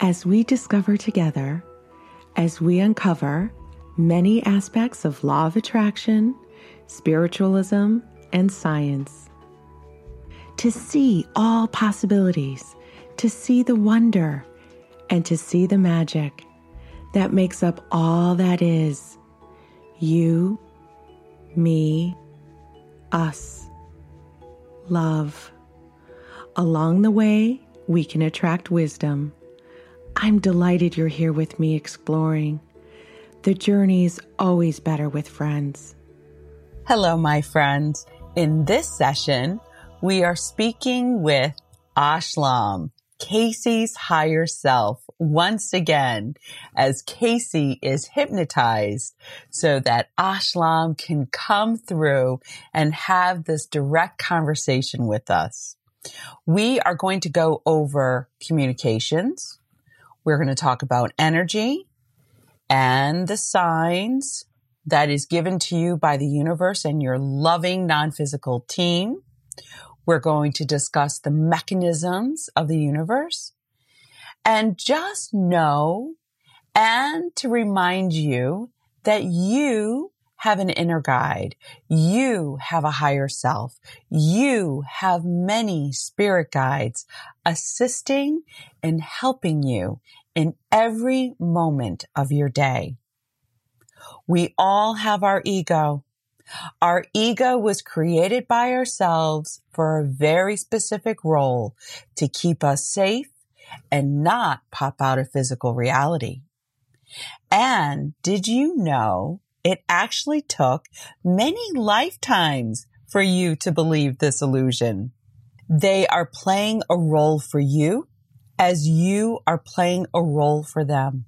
as we discover together, as we uncover many aspects of law of attraction, spiritualism, and science. To see all possibilities, to see the wonder, and to see the magic that makes up all that is you, me, us, love. Along the way, we can attract wisdom. I'm delighted you're here with me exploring. The journey's always better with friends. Hello, my friends. In this session, we are speaking with Ashlam, Casey's higher self, once again, as Casey is hypnotized so that Ashlam can come through and have this direct conversation with us. We are going to go over communications. We're going to talk about energy and the signs that is given to you by the universe and your loving non-physical team. We're going to discuss the mechanisms of the universe and just know and to remind you that you have an inner guide. You have a higher self. You have many spirit guides assisting and helping you in every moment of your day. We all have our ego. Our ego was created by ourselves for a very specific role to keep us safe and not pop out of physical reality. And did you know it actually took many lifetimes for you to believe this illusion? They are playing a role for you as you are playing a role for them.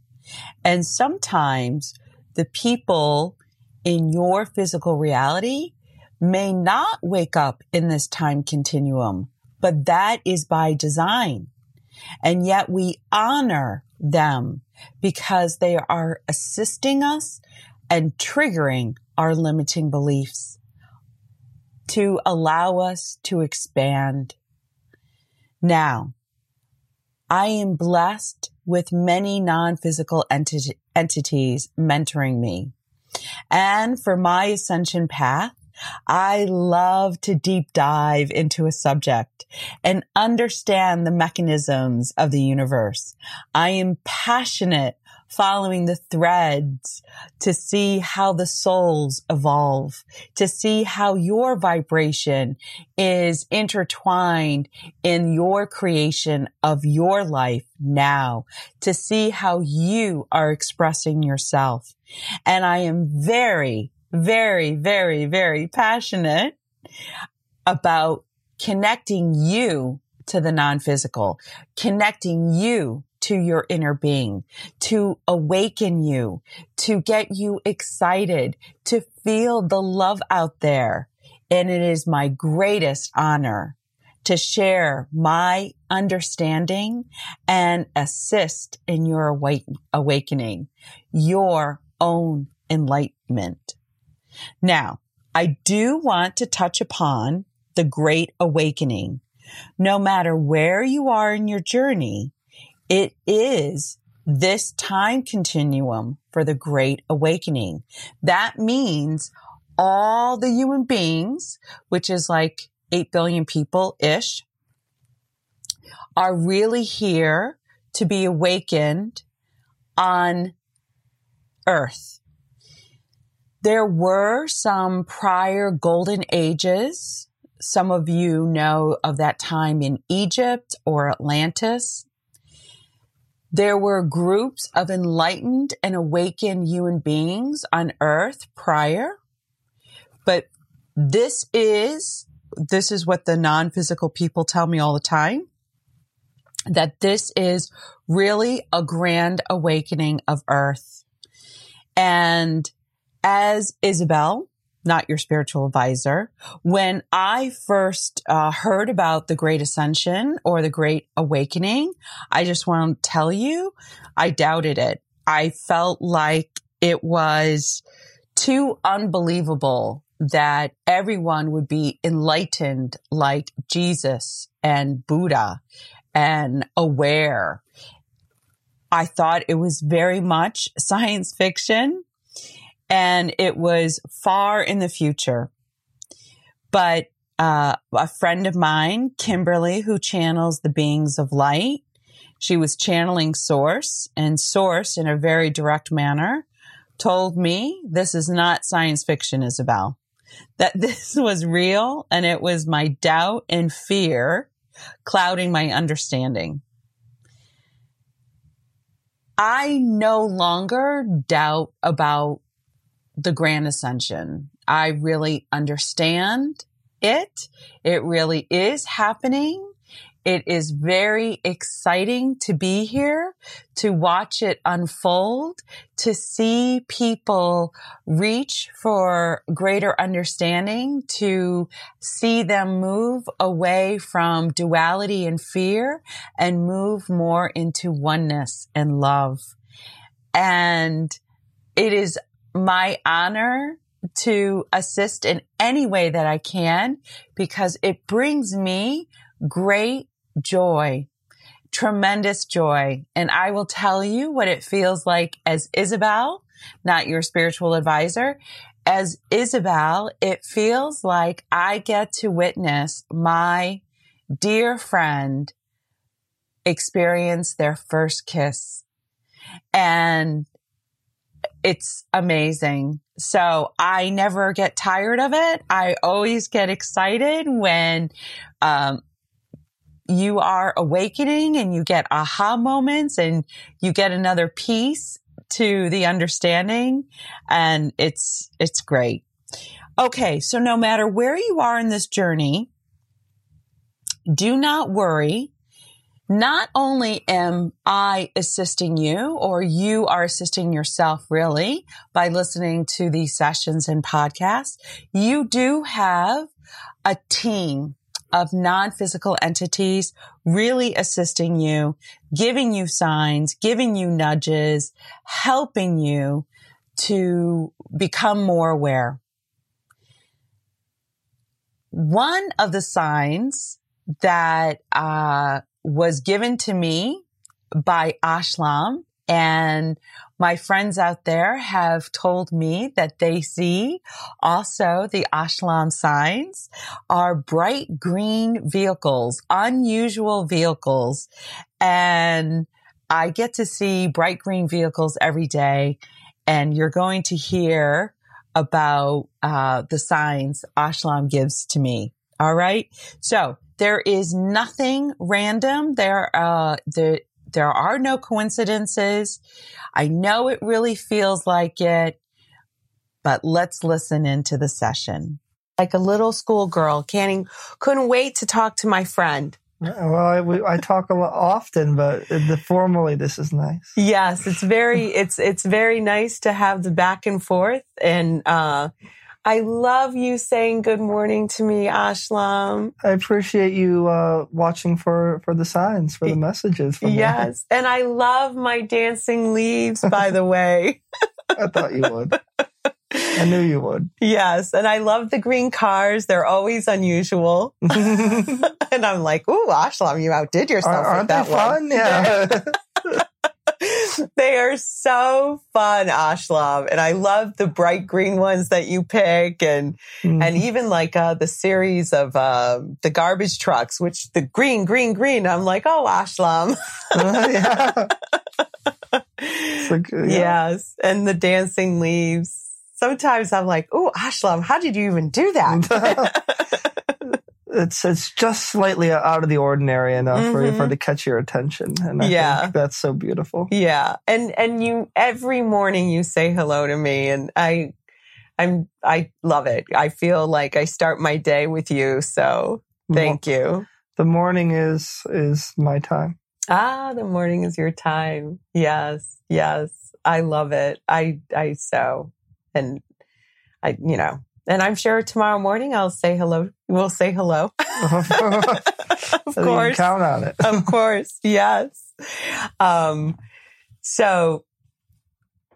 And sometimes the people in your physical reality may not wake up in this time continuum, but that is by design. And yet we honor them because they are assisting us and triggering our limiting beliefs to allow us to expand. Now, I am blessed with many non-physical enti- entities mentoring me. And for my ascension path, I love to deep dive into a subject and understand the mechanisms of the universe. I am passionate following the threads to see how the souls evolve, to see how your vibration is intertwined in your creation of your life now, to see how you are expressing yourself. And I am very, very, very, very passionate about connecting you to the non-physical, connecting you to your inner being, to awaken you, to get you excited, to feel the love out there. And it is my greatest honor to share my understanding and assist in your awakening, your own enlightenment. Now, I do want to touch upon the great awakening. No matter where you are in your journey, it is this time continuum for the great awakening. That means all the human beings, which is like 8 billion people ish, are really here to be awakened on earth. There were some prior golden ages. Some of you know of that time in Egypt or Atlantis. There were groups of enlightened and awakened human beings on earth prior, but this is, this is what the non-physical people tell me all the time, that this is really a grand awakening of earth. And as Isabel not your spiritual advisor. When I first uh, heard about the Great Ascension or the Great Awakening, I just want to tell you, I doubted it. I felt like it was too unbelievable that everyone would be enlightened like Jesus and Buddha and aware. I thought it was very much science fiction and it was far in the future. But uh, a friend of mine, Kimberly, who channels the beings of light, she was channeling Source, and Source, in a very direct manner, told me this is not science fiction, Isabel. That this was real, and it was my doubt and fear clouding my understanding. I no longer doubt about the grand ascension. I really understand it. It really is happening. It is very exciting to be here, to watch it unfold, to see people reach for greater understanding, to see them move away from duality and fear and move more into oneness and love. And it is my honor to assist in any way that I can because it brings me great joy, tremendous joy. And I will tell you what it feels like as Isabel, not your spiritual advisor. As Isabel, it feels like I get to witness my dear friend experience their first kiss. And it's amazing. So I never get tired of it. I always get excited when um, you are awakening and you get aha moments and you get another piece to the understanding and it's it's great. Okay, so no matter where you are in this journey, do not worry not only am I assisting you or you are assisting yourself really by listening to these sessions and podcasts, you do have a team of non-physical entities really assisting you, giving you signs, giving you nudges, helping you to become more aware. One of the signs that uh, was given to me by Ashlam and my friends out there have told me that they see also the ashlam signs are bright green vehicles, unusual vehicles. And I get to see bright green vehicles every day. And you're going to hear about uh, the signs ashlam gives to me. All right. So there is nothing random. There, uh, there, there are no coincidences. I know it really feels like it, but let's listen into the session. Like a little schoolgirl, can't, couldn't wait to talk to my friend. Well, I, I talk a lot often, but the formally this is nice. Yes, it's very it's it's very nice to have the back and forth, and uh, I love you saying good morning to me, Ashlam. I appreciate you uh, watching for for the signs, for the messages. yes, and I love my dancing leaves. By the way, I thought you would. I knew you would. Yes, and I love the green cars. They're always unusual. and I'm like, "Ooh, Ashlam, you outdid yourself." Are, aren't they fun? One. Yeah. they are so fun, Ashlam. And I love the bright green ones that you pick and, mm. and even like, uh, the series of, uh, the garbage trucks, which the green, green, green. I'm like, oh, Ashlam. Uh, yeah. Like, yeah. Yes. And the dancing leaves. Sometimes I'm like, oh, Ashlam, how did you even do that? it's it's just slightly out of the ordinary enough mm-hmm. for, for mm-hmm. to catch your attention and I yeah. that's so beautiful. Yeah. And and you every morning you say hello to me and i i'm i love it. I feel like i start my day with you so thank you. the morning is is my time. Ah the morning is your time. Yes yes. I love it. I i so and i you know and I'm sure tomorrow morning I'll say hello. We'll say hello. of course. count on it. of course. Yes. Um, so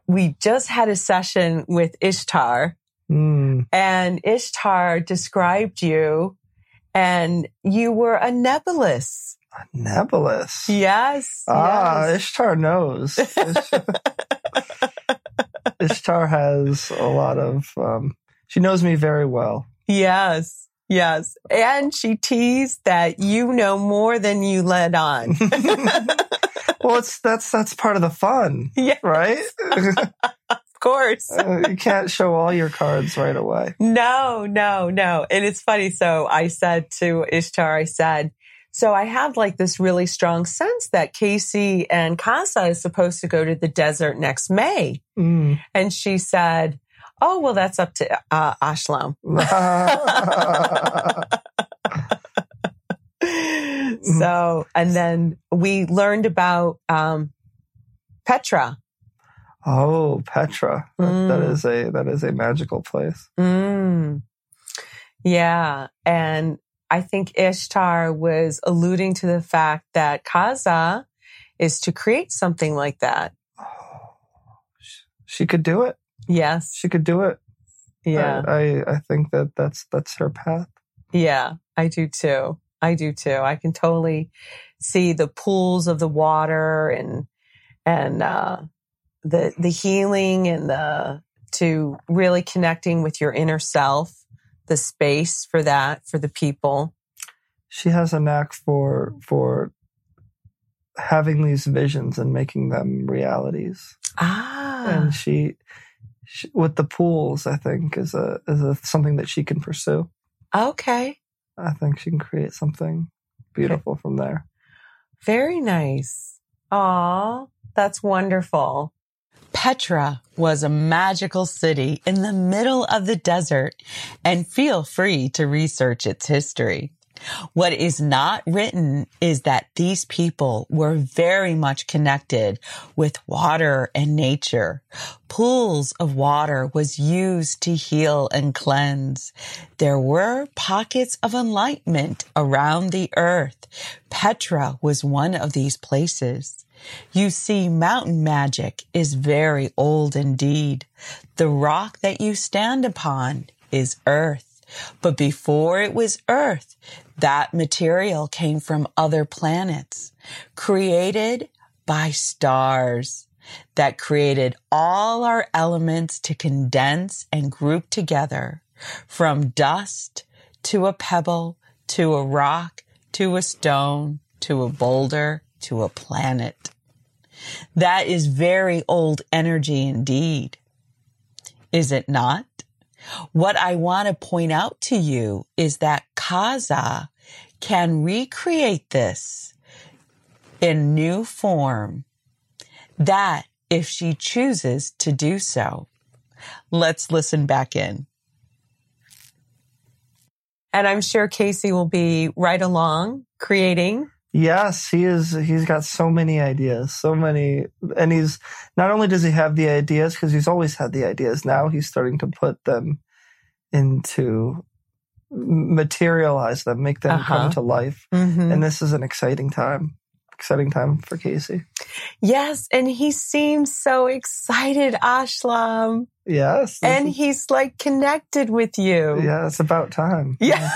we just had a session with Ishtar mm. and Ishtar described you and you were a nebulous. Nebulous. Yes. Ah, yes. Ishtar knows. Ishtar has a lot of, um, she knows me very well. Yes. Yes. And she teased that you know more than you let on. well, it's, that's, that's part of the fun. Yeah. Right? of course. Uh, you can't show all your cards right away. No, no, no. And it's funny. So I said to Ishtar, I said, so I have like this really strong sense that Casey and Kaza is supposed to go to the desert next May. Mm. And she said, Oh, well, that's up to uh, Ashlam. so, and then we learned about um, Petra. Oh, Petra. Mm. That is a that is a magical place. Mm. Yeah, and I think Ishtar was alluding to the fact that Kaza is to create something like that. Oh, she could do it. Yes, she could do it. Yeah, I, I, I think that that's that's her path. Yeah, I do too. I do too. I can totally see the pools of the water and and uh, the the healing and the to really connecting with your inner self. The space for that for the people. She has a knack for for having these visions and making them realities. Ah, and she she, with the pools, I think is a is a something that she can pursue. Okay. I think she can create something beautiful okay. from there. Very nice. Aw, that's wonderful. Petra was a magical city in the middle of the desert and feel free to research its history. What is not written is that these people were very much connected with water and nature. Pools of water was used to heal and cleanse. There were pockets of enlightenment around the earth. Petra was one of these places. You see, mountain magic is very old indeed. The rock that you stand upon is earth. But before it was earth, that material came from other planets created by stars that created all our elements to condense and group together from dust to a pebble to a rock to a stone to a boulder to a planet. That is very old energy indeed. Is it not? What I want to point out to you is that Kaza can recreate this in new form. That if she chooses to do so. Let's listen back in. And I'm sure Casey will be right along creating Yes, he is. He's got so many ideas, so many, and he's not only does he have the ideas because he's always had the ideas. Now he's starting to put them into materialize them, make them uh-huh. come to life. Mm-hmm. And this is an exciting time. Exciting time for Casey. Yes, and he seems so excited, Ashlam. Yes. And is, he's like connected with you. Yeah, it's about time. Yeah.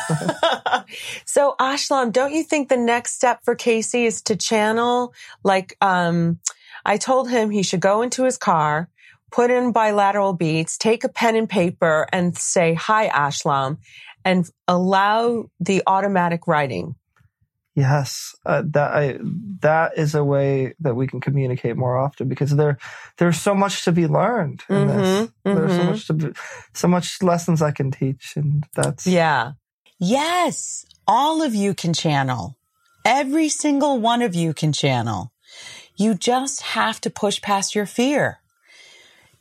so Ashlam, don't you think the next step for Casey is to channel like um I told him he should go into his car, put in bilateral beats, take a pen and paper and say, hi, Ashlam, and allow the automatic writing. Yes, uh, that I, that is a way that we can communicate more often because there there's so much to be learned in mm-hmm, this. Mm-hmm. There's so much to be, so much lessons I can teach, and that's yeah. Yes, all of you can channel. Every single one of you can channel. You just have to push past your fear.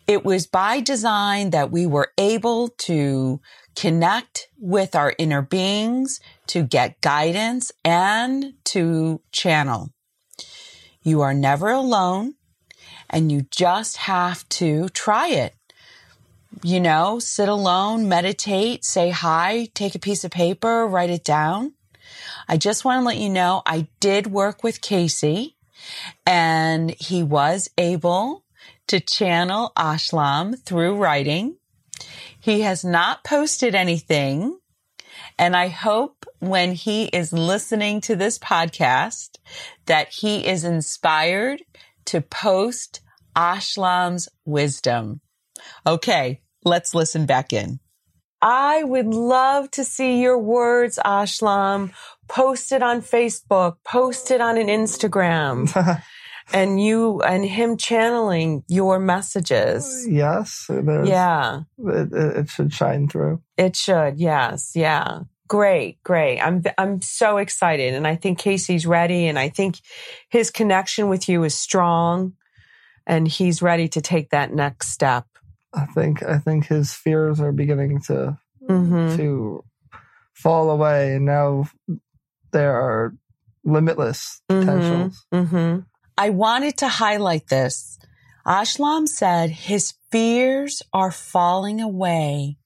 It was by design that we were able to connect with our inner beings, to get guidance and to channel. You are never alone and you just have to try it. You know, sit alone, meditate, say hi, take a piece of paper, write it down. I just want to let you know I did work with Casey and he was able to channel Ashlam through writing. He has not posted anything and I hope when he is listening to this podcast that he is inspired to post Ashlam's wisdom. Okay, let's listen back in. I would love to see your words, Ashlam. Post it on Facebook, post it on an Instagram. and you and him channeling your messages. Yes. Yeah. It, it, should shine through. It should. Yes. Yeah. Great. Great. I'm, I'm so excited. And I think Casey's ready. And I think his connection with you is strong and he's ready to take that next step. I think, I think his fears are beginning to, mm-hmm. to fall away. And now there are limitless mm-hmm. potentials. Mm-hmm. I wanted to highlight this. Ashlam said his fears are falling away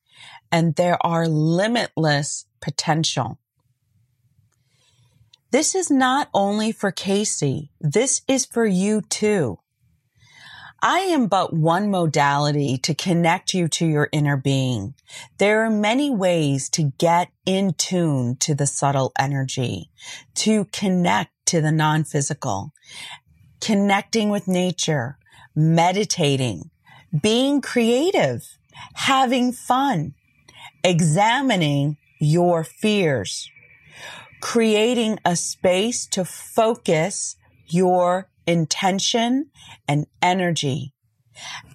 and there are limitless potential. This is not only for Casey. This is for you too. I am but one modality to connect you to your inner being. There are many ways to get in tune to the subtle energy, to connect to the non-physical connecting with nature, meditating, being creative, having fun, examining your fears, creating a space to focus your intention and energy,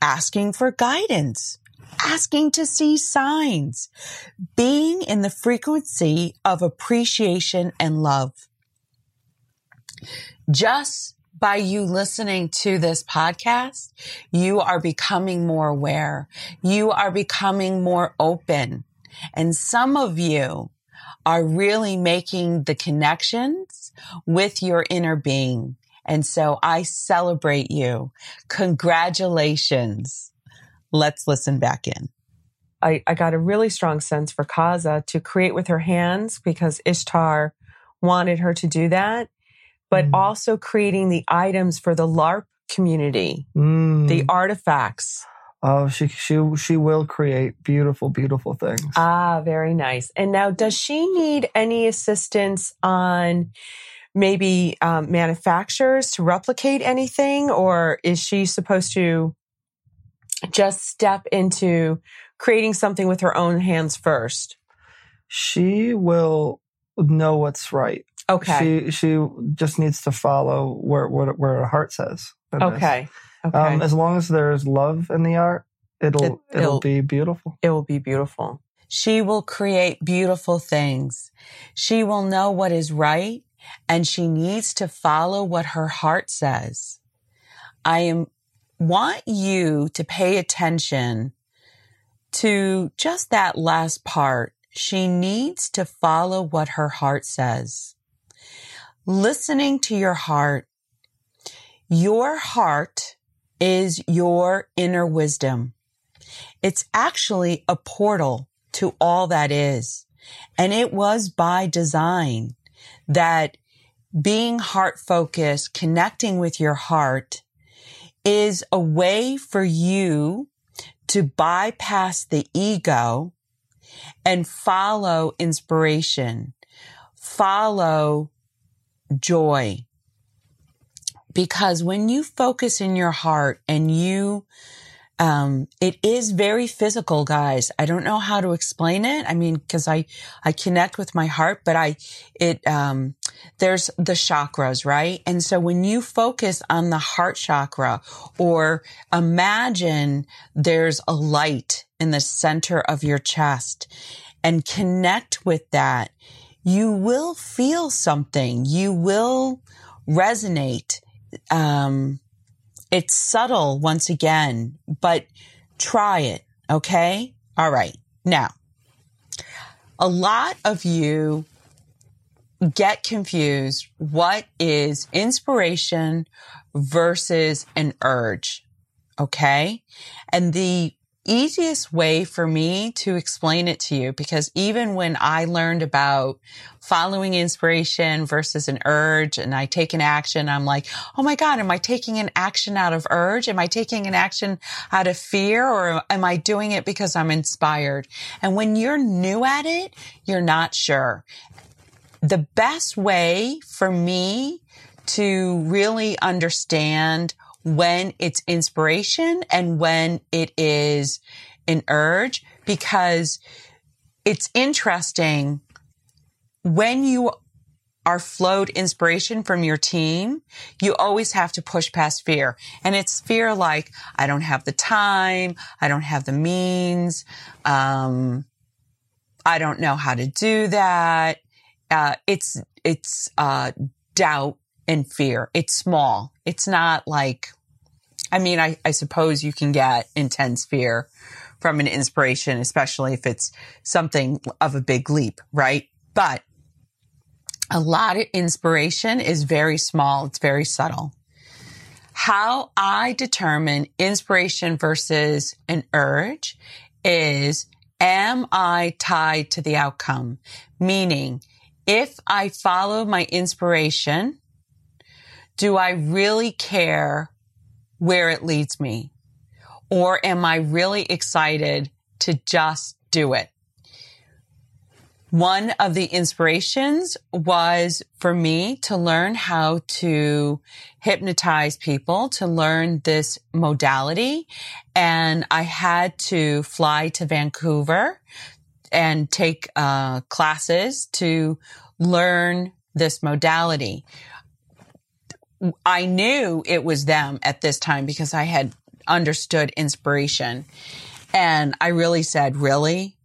asking for guidance, asking to see signs, being in the frequency of appreciation and love. Just by you listening to this podcast, you are becoming more aware. You are becoming more open. And some of you are really making the connections with your inner being. And so I celebrate you. Congratulations. Let's listen back in. I, I got a really strong sense for Kaza to create with her hands because Ishtar wanted her to do that but mm. also creating the items for the LARP community, mm. the artifacts. Oh, she she she will create beautiful, beautiful things. Ah, very nice. And now, does she need any assistance on maybe um, manufacturers to replicate anything, or is she supposed to just step into creating something with her own hands first? She will know what's right. Okay. She she just needs to follow where where, where her heart says. Okay. Okay. Um, as long as there's love in the art, it'll, it, will it'll be beautiful. It will be beautiful. She will create beautiful things. She will know what is right and she needs to follow what her heart says. I am want you to pay attention to just that last part. She needs to follow what her heart says listening to your heart. Your heart is your inner wisdom. It's actually a portal to all that is. And it was by design that being heart focused, connecting with your heart is a way for you to bypass the ego and follow inspiration, follow joy. Because when you focus in your heart and you, um, it is very physical, guys. I don't know how to explain it. I mean, cause I, I connect with my heart, but I, it, um, there's the chakras, right? And so when you focus on the heart chakra or imagine there's a light in the center of your chest and connect with that, you will feel something. You will resonate. Um, it's subtle once again, but try it. Okay. All right. Now, a lot of you get confused. What is inspiration versus an urge? Okay. And the easiest way for me to explain it to you because even when I learned about following inspiration versus an urge and I take an action, I'm like, oh my God, am I taking an action out of urge? Am I taking an action out of fear or am I doing it because I'm inspired? And when you're new at it, you're not sure. the best way for me to really understand when it's inspiration and when it is an urge because it's interesting when you are flowed inspiration from your team, you always have to push past fear. And it's fear like, I don't have the time. I don't have the means. Um, I don't know how to do that. Uh, it's, it's, uh, doubt and fear. It's small. It's not like, I mean, I, I suppose you can get intense fear from an inspiration, especially if it's something of a big leap, right? But a lot of inspiration is very small. It's very subtle. How I determine inspiration versus an urge is, am I tied to the outcome? Meaning, if I follow my inspiration, do I really care where it leads me? Or am I really excited to just do it? One of the inspirations was for me to learn how to hypnotize people, to learn this modality. And I had to fly to Vancouver and take uh, classes to learn this modality. I knew it was them at this time because I had understood inspiration. And I really said, really?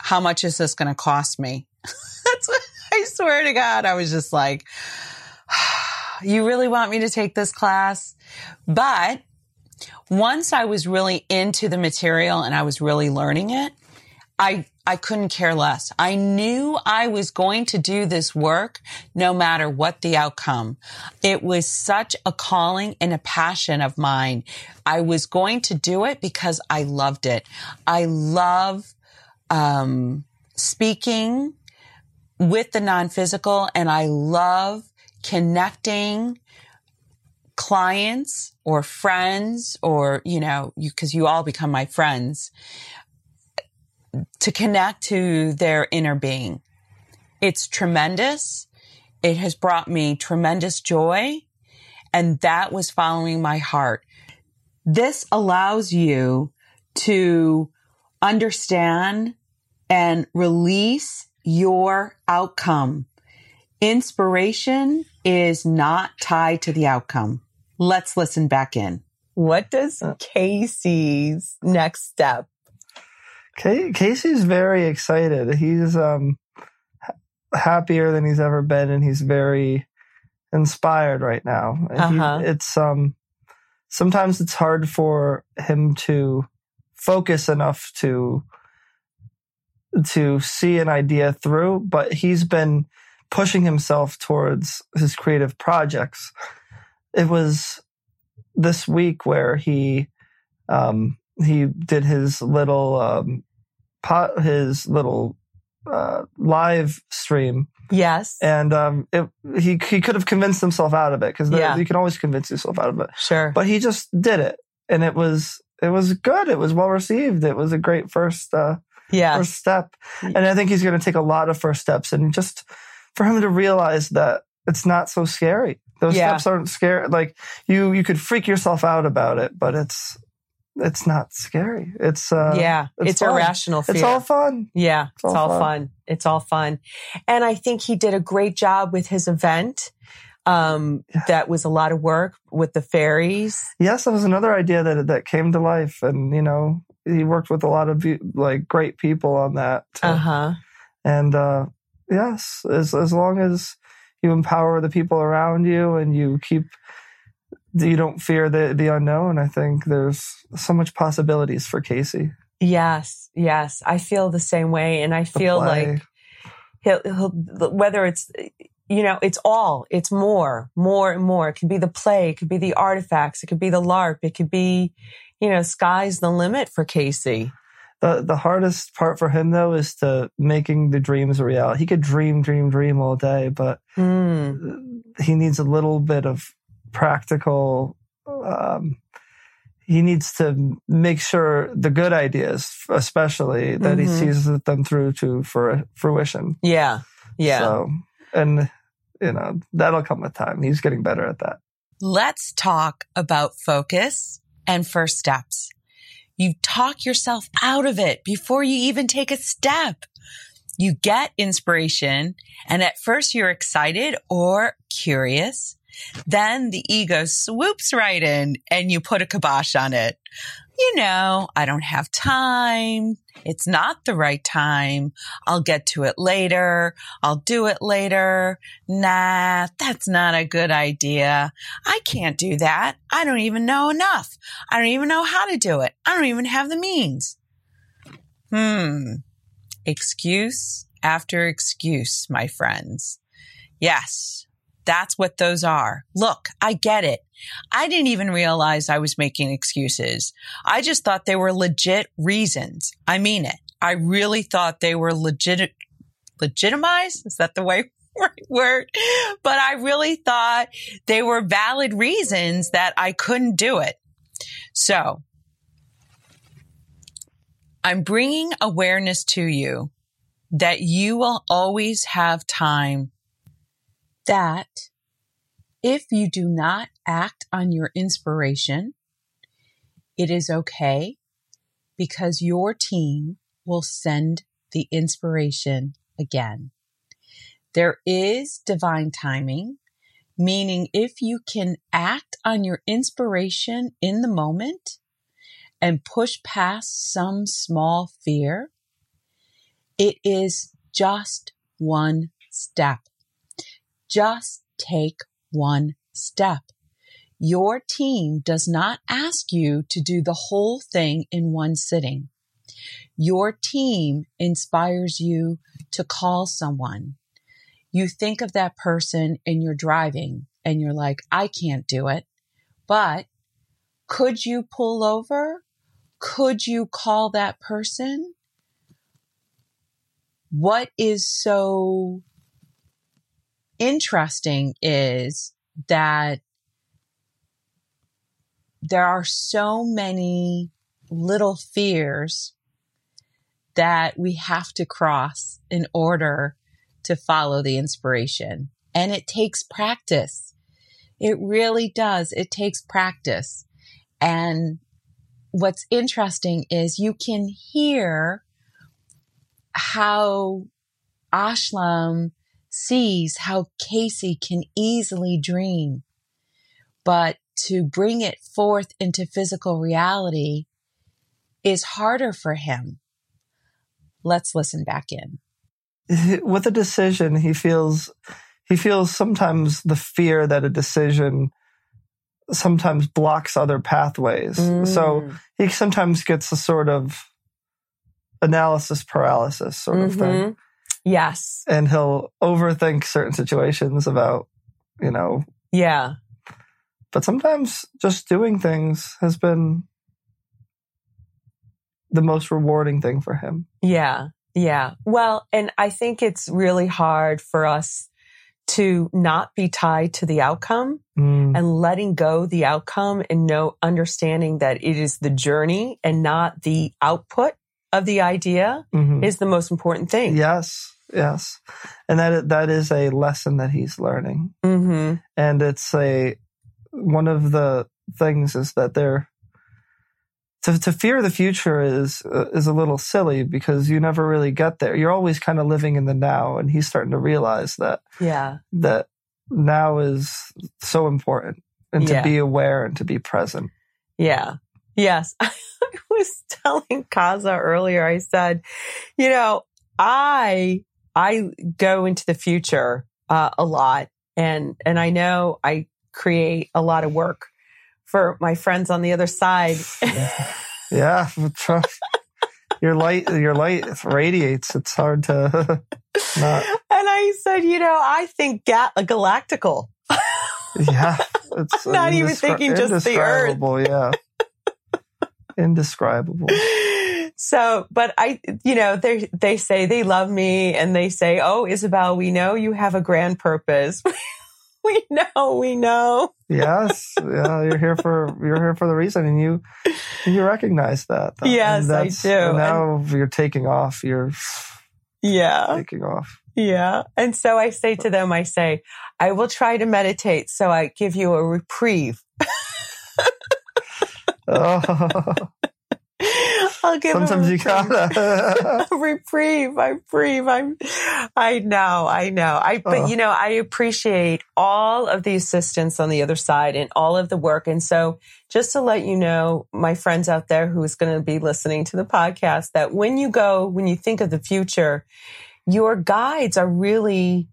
how much is this going to cost me? That's what I swear to God. I was just like, you really want me to take this class? But once I was really into the material and I was really learning it, I, I couldn't care less. I knew I was going to do this work no matter what the outcome. It was such a calling and a passion of mine. I was going to do it because I loved it. I love um, speaking with the non-physical and I love connecting clients or friends or, you know, you, cause you all become my friends to connect to their inner being. It's tremendous. It has brought me tremendous joy. And that was following my heart. This allows you to understand and release your outcome. Inspiration is not tied to the outcome. Let's listen back in. What does. Casey's next step? Casey's very excited. He's um, happier than he's ever been, and he's very inspired right now. Uh-huh. He, it's um, sometimes it's hard for him to focus enough to to see an idea through, but he's been pushing himself towards his creative projects. It was this week where he um, he did his little um, pot, his little uh, live stream. Yes, and um, it, he he could have convinced himself out of it because yeah. you can always convince yourself out of it. Sure, but he just did it, and it was it was good. It was well received. It was a great first uh, yeah. first step. And I think he's going to take a lot of first steps and just for him to realize that it's not so scary. Those yeah. steps aren't scary. Like you, you could freak yourself out about it, but it's, it's not scary. It's uh, yeah, it's, it's irrational fear. It's all fun. Yeah, it's, all, all fun. fun. It's all fun, and I think he did a great job with his event. Um, yeah. that was a lot of work with the fairies. Yes, that was another idea that that came to life, and you know, he worked with a lot of like great people on that. Uh huh. And uh, yes, as as long as you empower the people around you and you keep you don't fear the the unknown, I think there's so much possibilities for Casey. Yes, yes, I feel the same way, and I feel like he'll, he'll whether it's you know, it's all, it's more, more and more. It could be the play, it could be the artifacts, it could be the LARP, it could be, you know, sky's the limit for Casey. The the hardest part for him though is to making the dreams a reality. He could dream, dream, dream all day, but mm. he needs a little bit of practical. Um, he needs to make sure the good ideas, especially that mm-hmm. he sees them through to for fruition. Yeah, yeah. So and you know that'll come with time. He's getting better at that. Let's talk about focus and first steps. You talk yourself out of it before you even take a step. You get inspiration and at first you're excited or curious. Then the ego swoops right in and you put a kibosh on it you know, I don't have time. It's not the right time. I'll get to it later. I'll do it later. Nah, that's not a good idea. I can't do that. I don't even know enough. I don't even know how to do it. I don't even have the means. Hmm. Excuse after excuse, my friends. Yes, that's what those are. Look, I get it. I didn't even realize I was making excuses. I just thought they were legit reasons. I mean it. I really thought they were legit, legitimized. Is that the way? Right word, but I really thought they were valid reasons that I couldn't do it. So I'm bringing awareness to you that you will always have time that if you do not act on your inspiration, it is okay because your team will send the inspiration again. There is divine timing, meaning if you can act on your inspiration in the moment and push past some small fear, it is just one step. Just take one step. Your team does not ask you to do the whole thing in one sitting. Your team inspires you to call someone. You think of that person and you're driving and you're like, I can't do it. But could you pull over? Could you call that person? What is so interesting is that there are so many little fears that we have to cross in order to follow the inspiration. And it takes practice. It really does. It takes practice. And what's interesting is you can hear how Ashlam sees how Casey can easily dream, but to bring it forth into physical reality is harder for him. Let's listen back in. With a decision, he feels he feels sometimes the fear that a decision sometimes blocks other pathways. Mm. So he sometimes gets a sort of analysis paralysis sort mm-hmm. of thing. Yes. And he'll overthink certain situations about, you know. Yeah. But sometimes just doing things has been the most rewarding thing for him. Yeah. Yeah. Well, and I think it's really hard for us to not be tied to the outcome mm. and letting go the outcome and no understanding that it is the journey and not the output of the idea mm-hmm. is the most important thing. Yes. Yes. And that, that is a lesson that he's learning. Mm-hmm. And it's a, one of the things is that they're, to, to fear the future is, uh, is a little silly because you never really get there. You're always kind of living in the now. And he's starting to realize that, yeah, that now is so important and to yeah. be aware and to be present. Yeah. Yes. I was telling Kaza earlier, I said, you know, I I go into the future uh, a lot, and and I know I create a lot of work for my friends on the other side. yeah, your light your light radiates. It's hard to not. And I said, you know, I think ga- galactical. yeah, it's not even thinking just the Earth. Yeah, indescribable. So, but I, you know, they, they say they love me and they say, Oh, Isabel, we know you have a grand purpose. we know, we know. yes. Yeah. You're here for, you're here for the reason and you, you recognize that. Yes, I do. now and, you're taking off. You're yeah, taking off. Yeah. And so I say to them, I say, I will try to meditate so I give you a reprieve. oh. I'll give Sometimes a you gotta. reprieve. I breathe. I'm, I know, I know. I, but Oh. you know, I appreciate all of the assistance on the other side and all of the work. And so just to let you know, my friends out there who's going to be listening to the podcast, that when you go, when you think of the future, your guides are really,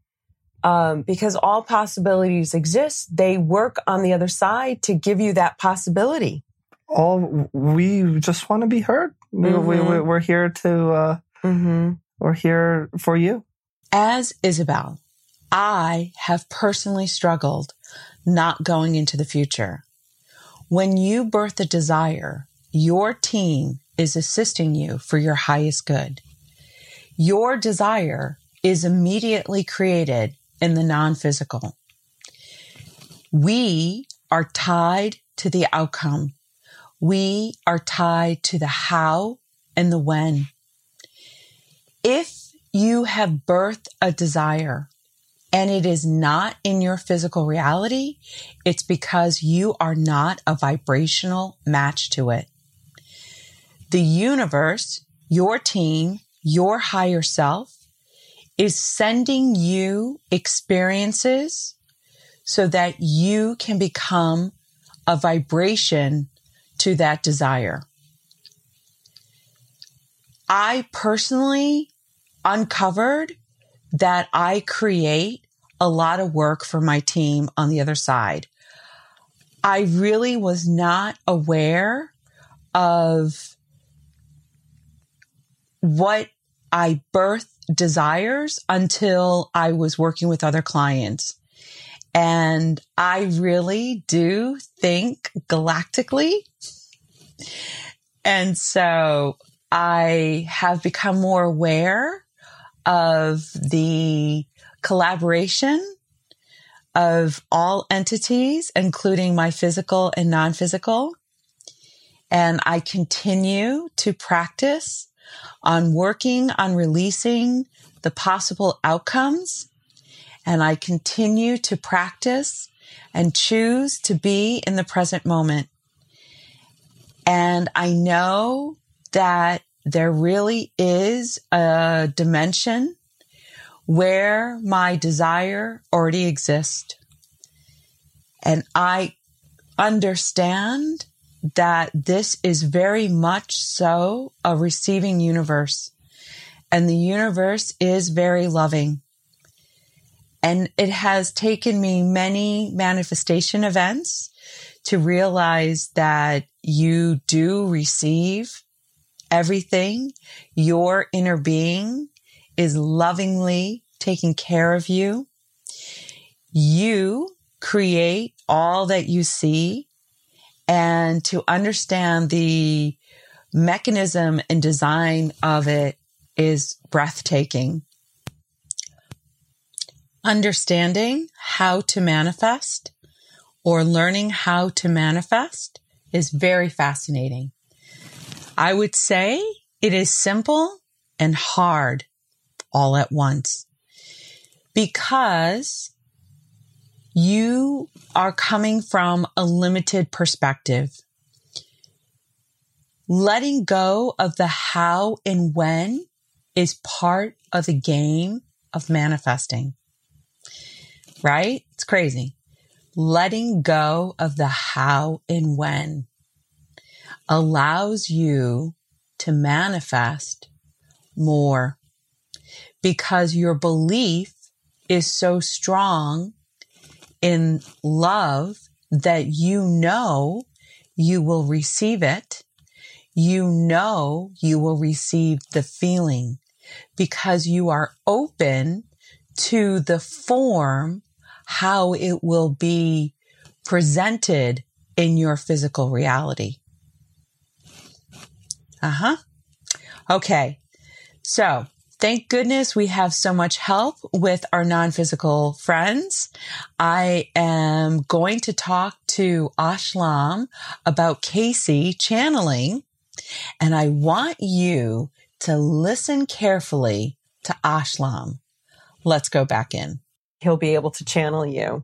um, because all possibilities exist, they work on the other side to give you that possibility. All we just want to be heard. We, we, we, we're here to, uh, Mm-hmm. we're here for you. As Isabel, I have personally struggled not going into the future. When you birth a desire, your team is assisting you for your highest good. Your desire is immediately created in the non physical. We are tied to the outcome. We are tied to the how and the when. If you have birthed a desire and it is not in your physical reality, it's because you are not a vibrational match to it. The universe, your team, your higher self is sending you experiences so that you can become a vibration to that desire. I personally uncovered that I create a lot of work for my team on the other side. I really was not aware of what I birth desires until I was working with other clients. And I really do think galactically. And so I have become more aware of the collaboration of all entities, including my physical and non physical. And I continue to practice on working on releasing the possible outcomes. And I continue to practice and choose to be in the present moment. And I know that there really is a dimension where my desire already exists. And I understand that this is very much so a receiving universe. And the universe is very loving. And it has taken me many manifestation events to realize that you do receive everything. Your inner being is lovingly taking care of you. You create all that you see and to understand the mechanism and design of it is breathtaking. Understanding how to manifest or learning how to manifest is very fascinating. I would say it is simple and hard all at once because you are coming from a limited perspective. Letting go of the how and when is part of the game of manifesting, right? It's crazy. Letting go of the how and when allows you to manifest more because your belief is so strong in love that you know you will receive it. You know you will receive the feeling because you are open to the form, how it will be presented in your physical reality. Uh huh. Okay. So thank goodness we have so much help with our non-physical friends. I am going to talk to Ashlam about Casey channeling and I want you to listen carefully to Ashlam. let's go back in. He'll be able to channel you.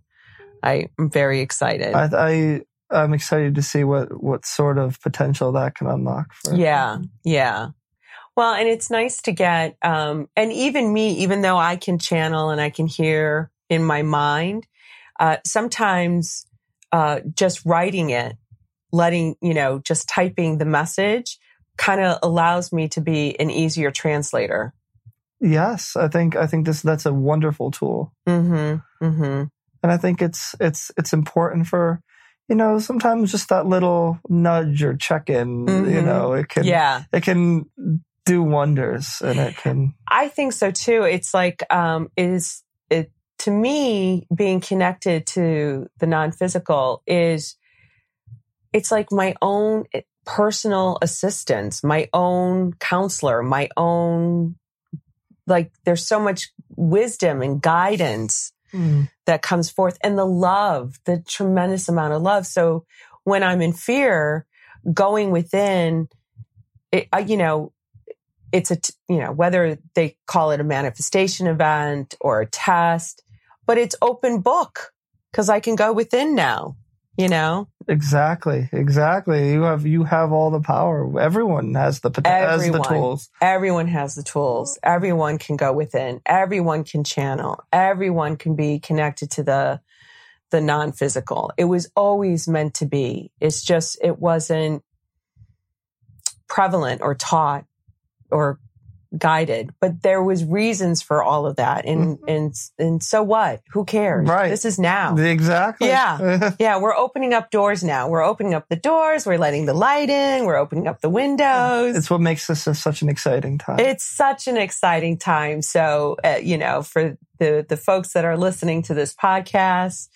I am very excited. I, I I'm excited to see what what sort of potential that can unlock. For yeah, yeah. Well, and it's nice to get, um, and even me, even though I can channel and I can hear in my mind, uh, sometimes uh, just writing it, letting you know, just typing the message, kind of allows me to be an easier translator. Yes, I think I think this that's a wonderful tool. Mm-hmm. Mm-hmm. And I think it's it's it's important for you know sometimes just that little nudge or check in. Mm-hmm. You know, it can yeah it can do wonders, and it can. I think so too. It's like um, is it to me being connected to the non physical is it's like my own personal assistance, my own counselor, my own like there's so much wisdom and guidance mm. that comes forth and the love, the tremendous amount of love. So when I'm in fear, going within, it, I, you know, it's a, you know, whether they call it a manifestation event or a test, but it's open book because I can go within now you know? Exactly exactly. You have you have all the power. Everyone has the has the tools. Everyone has the tools. Everyone can go within. Everyone can channel. Everyone can be connected to the the non-physical. It was always meant to be. It's just it wasn't prevalent or taught or guided, but there was reasons for all of that. And, mm-hmm. and, and so what? Who cares? Right. This is now. Exactly. Yeah. yeah. We're opening up doors now. We're opening up the doors. We're letting the light in. We're opening up the windows. It's what makes this such an exciting time. It's such an exciting time. So, uh, you know, for the, the folks that are listening to this podcast,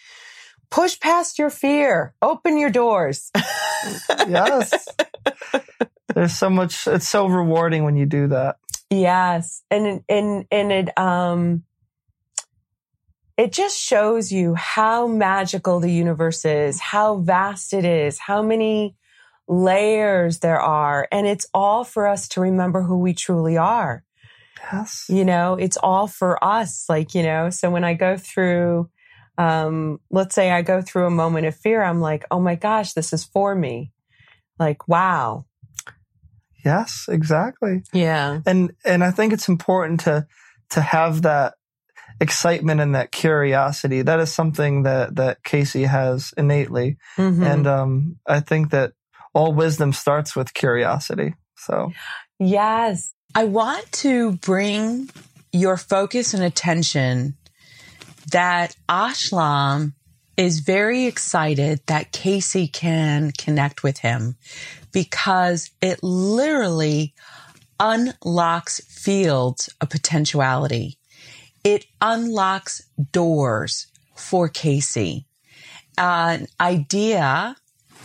push past your fear, open your doors. yes. There's so much, it's so rewarding when you do that. Yes. And, and, and it, um, it just shows you how magical the universe is, how vast it is, how many layers there are. And it's all for us to remember who we truly are. Yes. You know, it's all for us. Like, you know, so when I go through, um, let's say I go through a moment of fear, I'm like, oh my gosh, this is for me. Like, wow, Yes, exactly. Yeah. And and I think it's important to to have that excitement and that curiosity. That is something that that Casey has innately. Mm-hmm. And um I think that all wisdom starts with curiosity. So Yes. I want to bring your focus and attention that Ashlam is very excited that Casey can connect with him because it literally unlocks fields of potentiality. It unlocks doors for Casey. An idea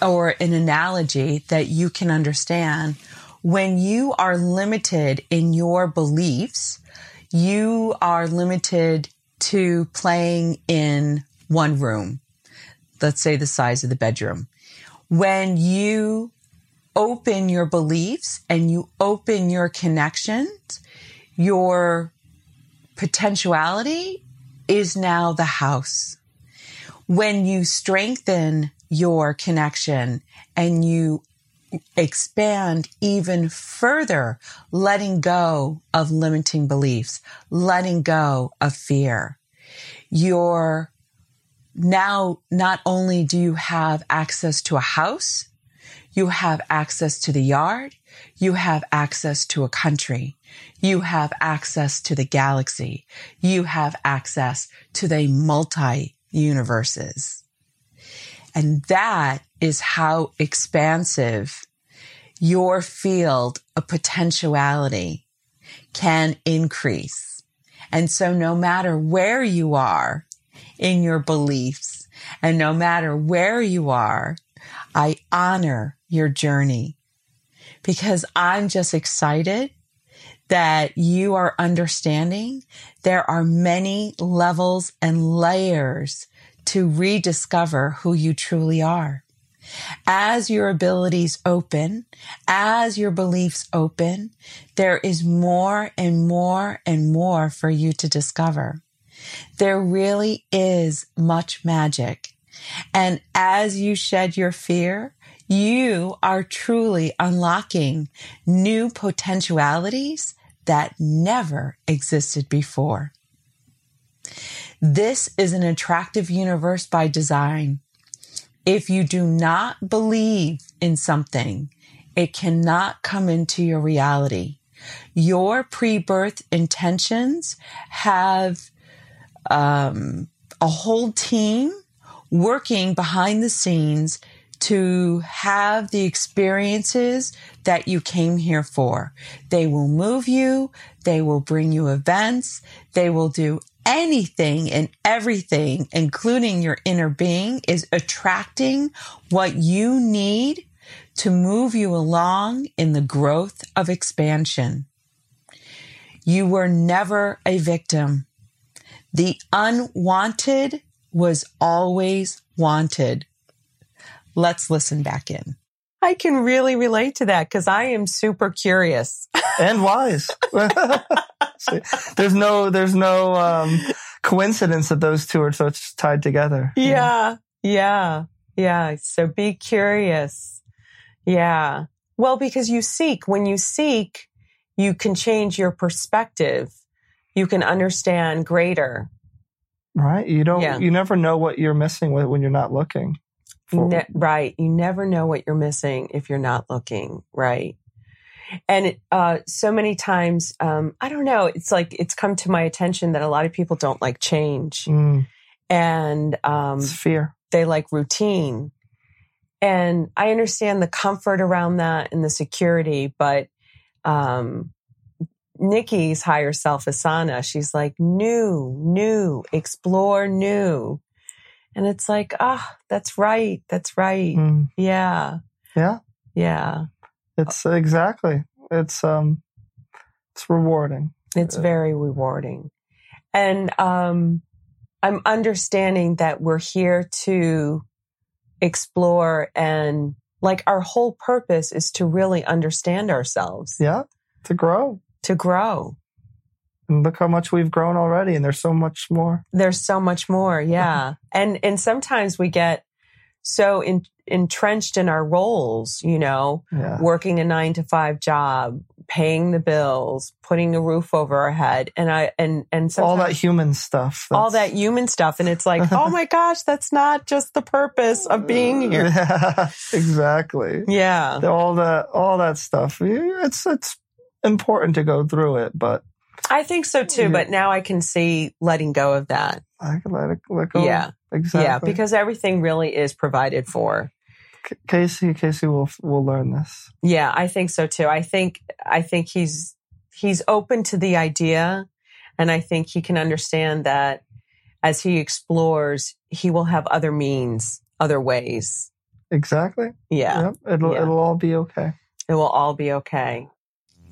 or an analogy that you can understand when you are limited in your beliefs, you are limited to playing in one room. Let's say the size of the bedroom. When you open your beliefs and you open your connections, your potentiality is now the house. When you strengthen your connection and you expand even further, letting go of limiting beliefs, letting go of fear, you're now not only do you have access to a house, you have access to the yard. You have access to a country. You have access to the galaxy. You have access to the multi universes. And that is how expansive your field of potentiality can increase. And so no matter where you are in your beliefs and no matter where you are, I honor your journey because I'm just excited that you are understanding there are many levels and layers to rediscover who you truly are. As your abilities open, as your beliefs open, there is more and more and more for you to discover. There really is much magic. And as you shed your fear, you are truly unlocking new potentialities that never existed before. This is an attractive universe by design. If you do not believe in something, it cannot come into your reality. Your pre-birth intentions have um, a whole team working behind the scenes to have the experiences that you came here for. They will move you. They will bring you events. They will do anything and everything, including your inner being is attracting what you need to move you along in the growth of expansion. You were never a victim. The unwanted was always wanted. Let's listen back in. I can really relate to that because I am super curious and wise. there's no, there's no um, coincidence that those two are so tied together. Yeah, yeah, yeah. So be curious. Yeah. Well, because you seek. When you seek, you can change your perspective. You can understand greater. Right. You don't. Yeah. You never know what you're missing when you're not looking. Ne- right. You never know what you're missing if you're not looking. Right. And uh, so many times, um, I don't know. It's like it's come to my attention that a lot of people don't like change, mm. and um, it's fear. They like routine, and I understand the comfort around that and the security. But um, Nikki's higher self, Asana, she's like new, new, explore new. And it's like, ah, oh, that's right. That's right. Mm. Yeah. Yeah. Yeah. It's exactly. It's um it's rewarding. It's uh, very rewarding. And um I'm understanding that we're here to explore and like our whole purpose is to really understand ourselves. Yeah. To grow. To grow. Look how much we've grown already and there's so much more. There's so much more. Yeah. and and sometimes we get so in, entrenched in our roles, you know, yeah. working a nine to five job, paying the bills, putting a roof over our head. And I, and, and so all that human stuff. All that human stuff. And it's like, oh my gosh, that's not just the purpose of being uh, here. Yeah, exactly. Yeah. All that, all that stuff. It's, it's important to go through it, but I think so too, but mm-hmm. now I can see letting go of that. I can let it let go. Yeah. Exactly. Yeah, because everything really is provided for. Casey, Casey will will learn this. Yeah, I think so too. I think I think he's he's open to the idea, and I think he can understand that as he explores, he will have other means, other ways. Exactly. Yeah. Yep. It'll yeah. it'll all be okay. It will all be okay.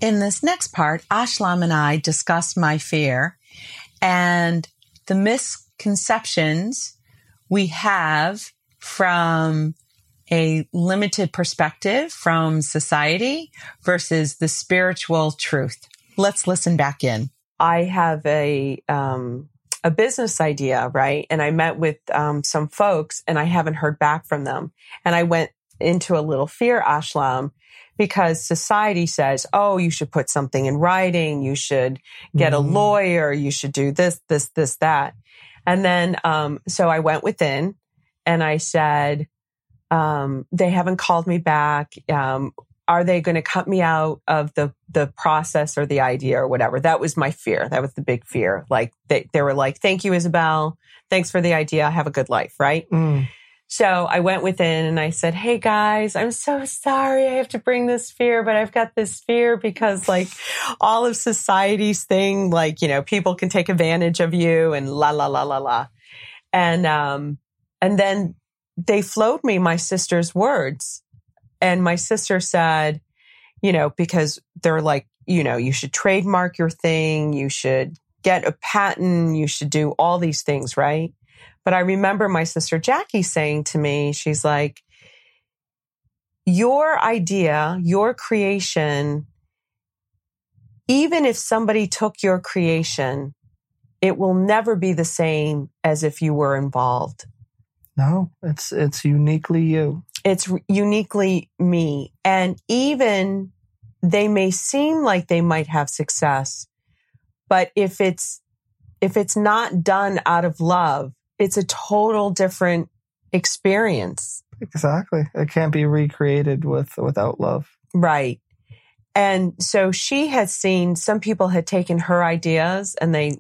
In this next part, Ashlam and I discuss my fear and the misconceptions we have from a limited perspective from society versus the spiritual truth. Let's listen back in. I have a, um, a business idea, right? And I met with um, some folks and I haven't heard back from them. And I went into a little fear ashlam because society says, oh, you should put something in writing. You should get mm. a mm-hmm. lawyer. You should do this, this, this, that. And then, um, so I went within and I said, um, they haven't called me back. Um, are they going to cut me out of the the process or the idea or whatever? That was my fear. That was the big fear. Like they they were like, "Thank you, Isabel. Thanks for the idea. Have a good life." Right. Mm. So I went within and I said, Hey guys, I'm so sorry I have to bring this fear, but I've got this fear because like all of society's thing, like, you know, people can take advantage of you and la, la, la, la, la. And, um, and then they flowed me my sister's words. And my sister said, you know, because they're like, you know, you should trademark your thing. You should get a patent. You should do all these things, right? But I remember my sister Jackie saying to me, she's like, your idea, your creation, even if somebody took your creation it will never be the same as if you were involved. No, it's it's uniquely you. It's uniquely me. And even they may seem like they might have success, but if it's if it's not done out of love, it's a total different experience. Exactly. It can't be recreated with without love. Right. And so she had seen some people had taken her ideas and they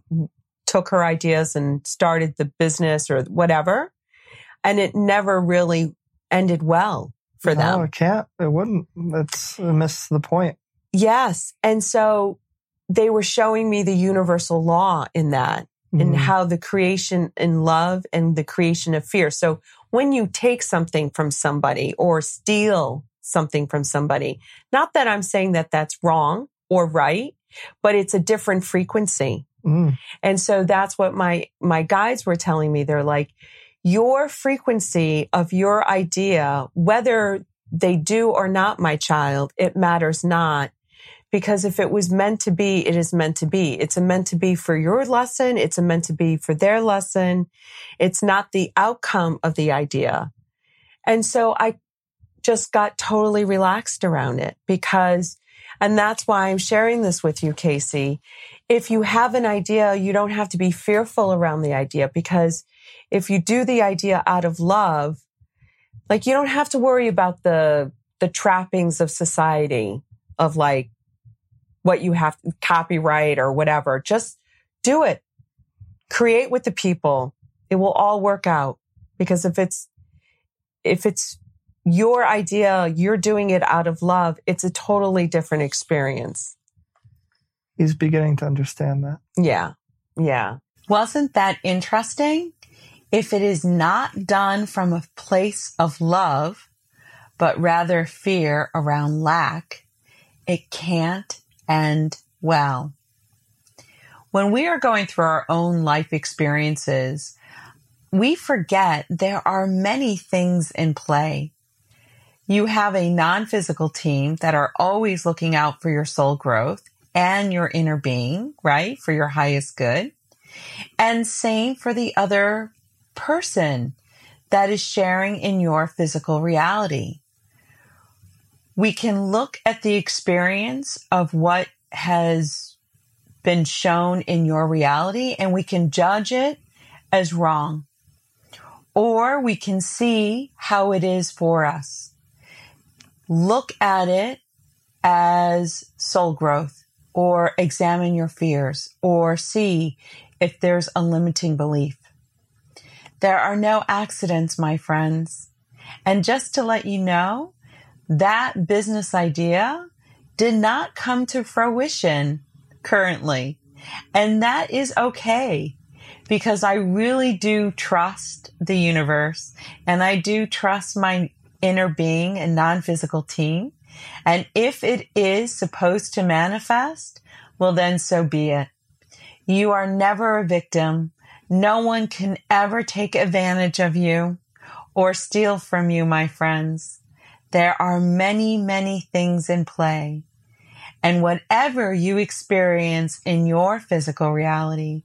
took her ideas and started the business or whatever. And it never really ended well for no, them. it can't. It wouldn't. That's missed the point. Yes. And so they were showing me the universal law in that and Mhm. how the creation in love and the creation of fear. So when you take something from somebody or steal something from somebody, not that I'm saying that that's wrong or right, but it's a different frequency. Mm. And so that's what my, my guides were telling me. They're like, your frequency of your idea, whether they do or not, my child, it matters not. Because if it was meant to be, it is meant to be. It's a meant to be for your lesson. It's a meant to be for their lesson. It's not the outcome of the idea. And so I just got totally relaxed around it because, and that's why I'm sharing this with you, Casey. If you have an idea, you don't have to be fearful around the idea because if you do the idea out of love, like you don't have to worry about the, the trappings of society of like what you have copyright or whatever. Just do it. Create with the people. It will all work out because if it's, if it's your idea, you're doing it out of love, it's a totally different experience. He's beginning to understand that. Yeah. Yeah. Wasn't that interesting? If it is not done from a place of love, but rather fear around lack, it can't end well. When we are going through our own life experiences, we forget there are many things in play. You have a non-physical team that are always looking out for your soul growth and your inner being, right? For your highest good. And same for the other person that is sharing in your physical reality. We can look at the experience of what has been shown in your reality and we can judge it as wrong. Or we can see how it is for us. Look at it as soul growth or examine your fears or see if there's a limiting belief. There are no accidents, my friends. And just to let you know, that business idea did not come to fruition currently. And that is okay because I really do trust the universe and I do trust my inner being and non-physical team. And if it is supposed to manifest, well, then so be it. You are never a victim. No one can ever take advantage of you or steal from you, my friends. There are many, many things in play. And whatever you experience in your physical reality,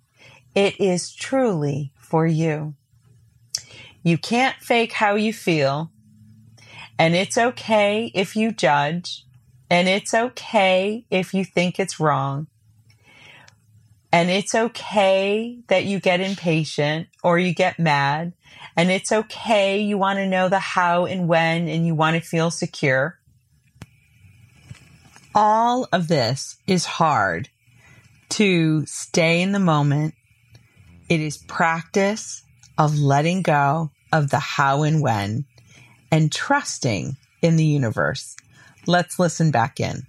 it is truly for you. You can't fake how you feel. And it's okay if you judge. And it's okay if you think it's wrong. And it's okay that you get impatient or you get mad. And it's okay you want to know the how and when and you want to feel secure. All of this is hard to stay in the moment. It is practice of letting go of the how and when and trusting in the universe. Let's listen back in.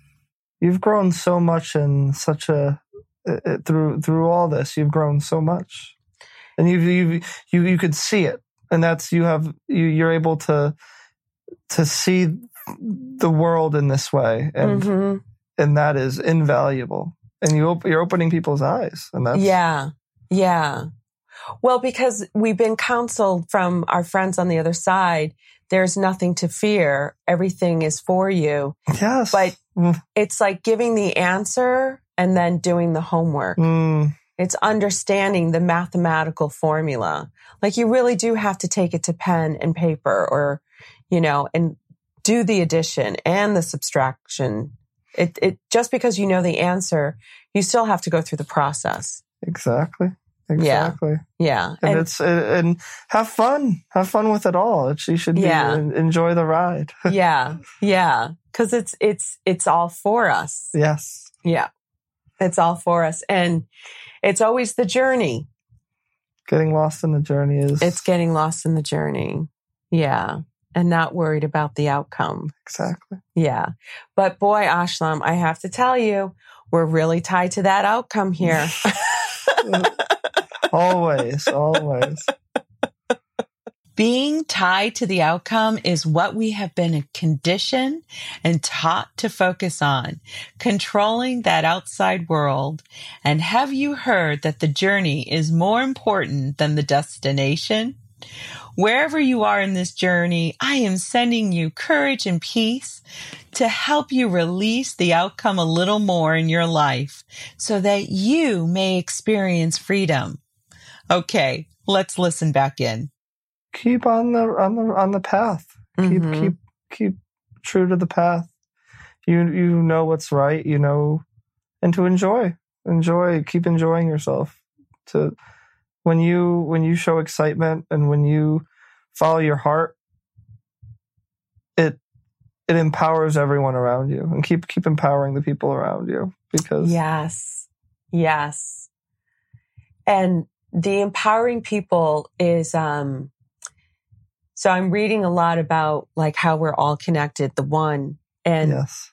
You've grown so much in such a uh, uh, through through all this. You've grown so much, and you you you you could see it, and that's you have you you're able to to see the world in this way, and Mhm. and that is invaluable. And you op- you're opening people's eyes, and that's Yeah. Yeah. Well, because we've been counseled from our friends on the other side, there's nothing to fear. Everything is for you. yes. But- It's like giving the answer and then doing the homework. mm, It's understanding the mathematical formula. Like you really do have to take it to pen and paper or, you know, and do the addition and the subtraction. It, it just because you know the answer, you still have to go through the process. Exactly. Exactly. Yeah. And, and it's and have fun. Have fun with it all. It's, you should yeah. Be, enjoy the ride. yeah. Yeah. Cuz it's it's it's all for us. Yes. Yeah. It's all for us and it's always the journey. Getting lost in the journey is It's getting lost in the journey. Yeah. And not worried about the outcome. Exactly. Yeah. But boy, Ashlam, I have to tell you, we're really tied to that outcome here. always, always. Being tied to the outcome is what we have been conditioned and taught to focus on, controlling that outside world. And have you heard that the journey is more important than the destination? Wherever you are in this journey, I am sending you courage and peace to help you release the outcome a little more in your life so that you may experience freedom. Okay, let's listen back in. Keep on the on the on the path. Keep mm-hmm. keep keep true to the path. You you know what's right, you know and to enjoy. Enjoy, keep enjoying yourself. To when you when you show excitement and when you follow your heart, it it empowers everyone around you and keep keep empowering the people around you because yes yes and the empowering people is um so i'm reading a lot about like how we're all connected the one and yes.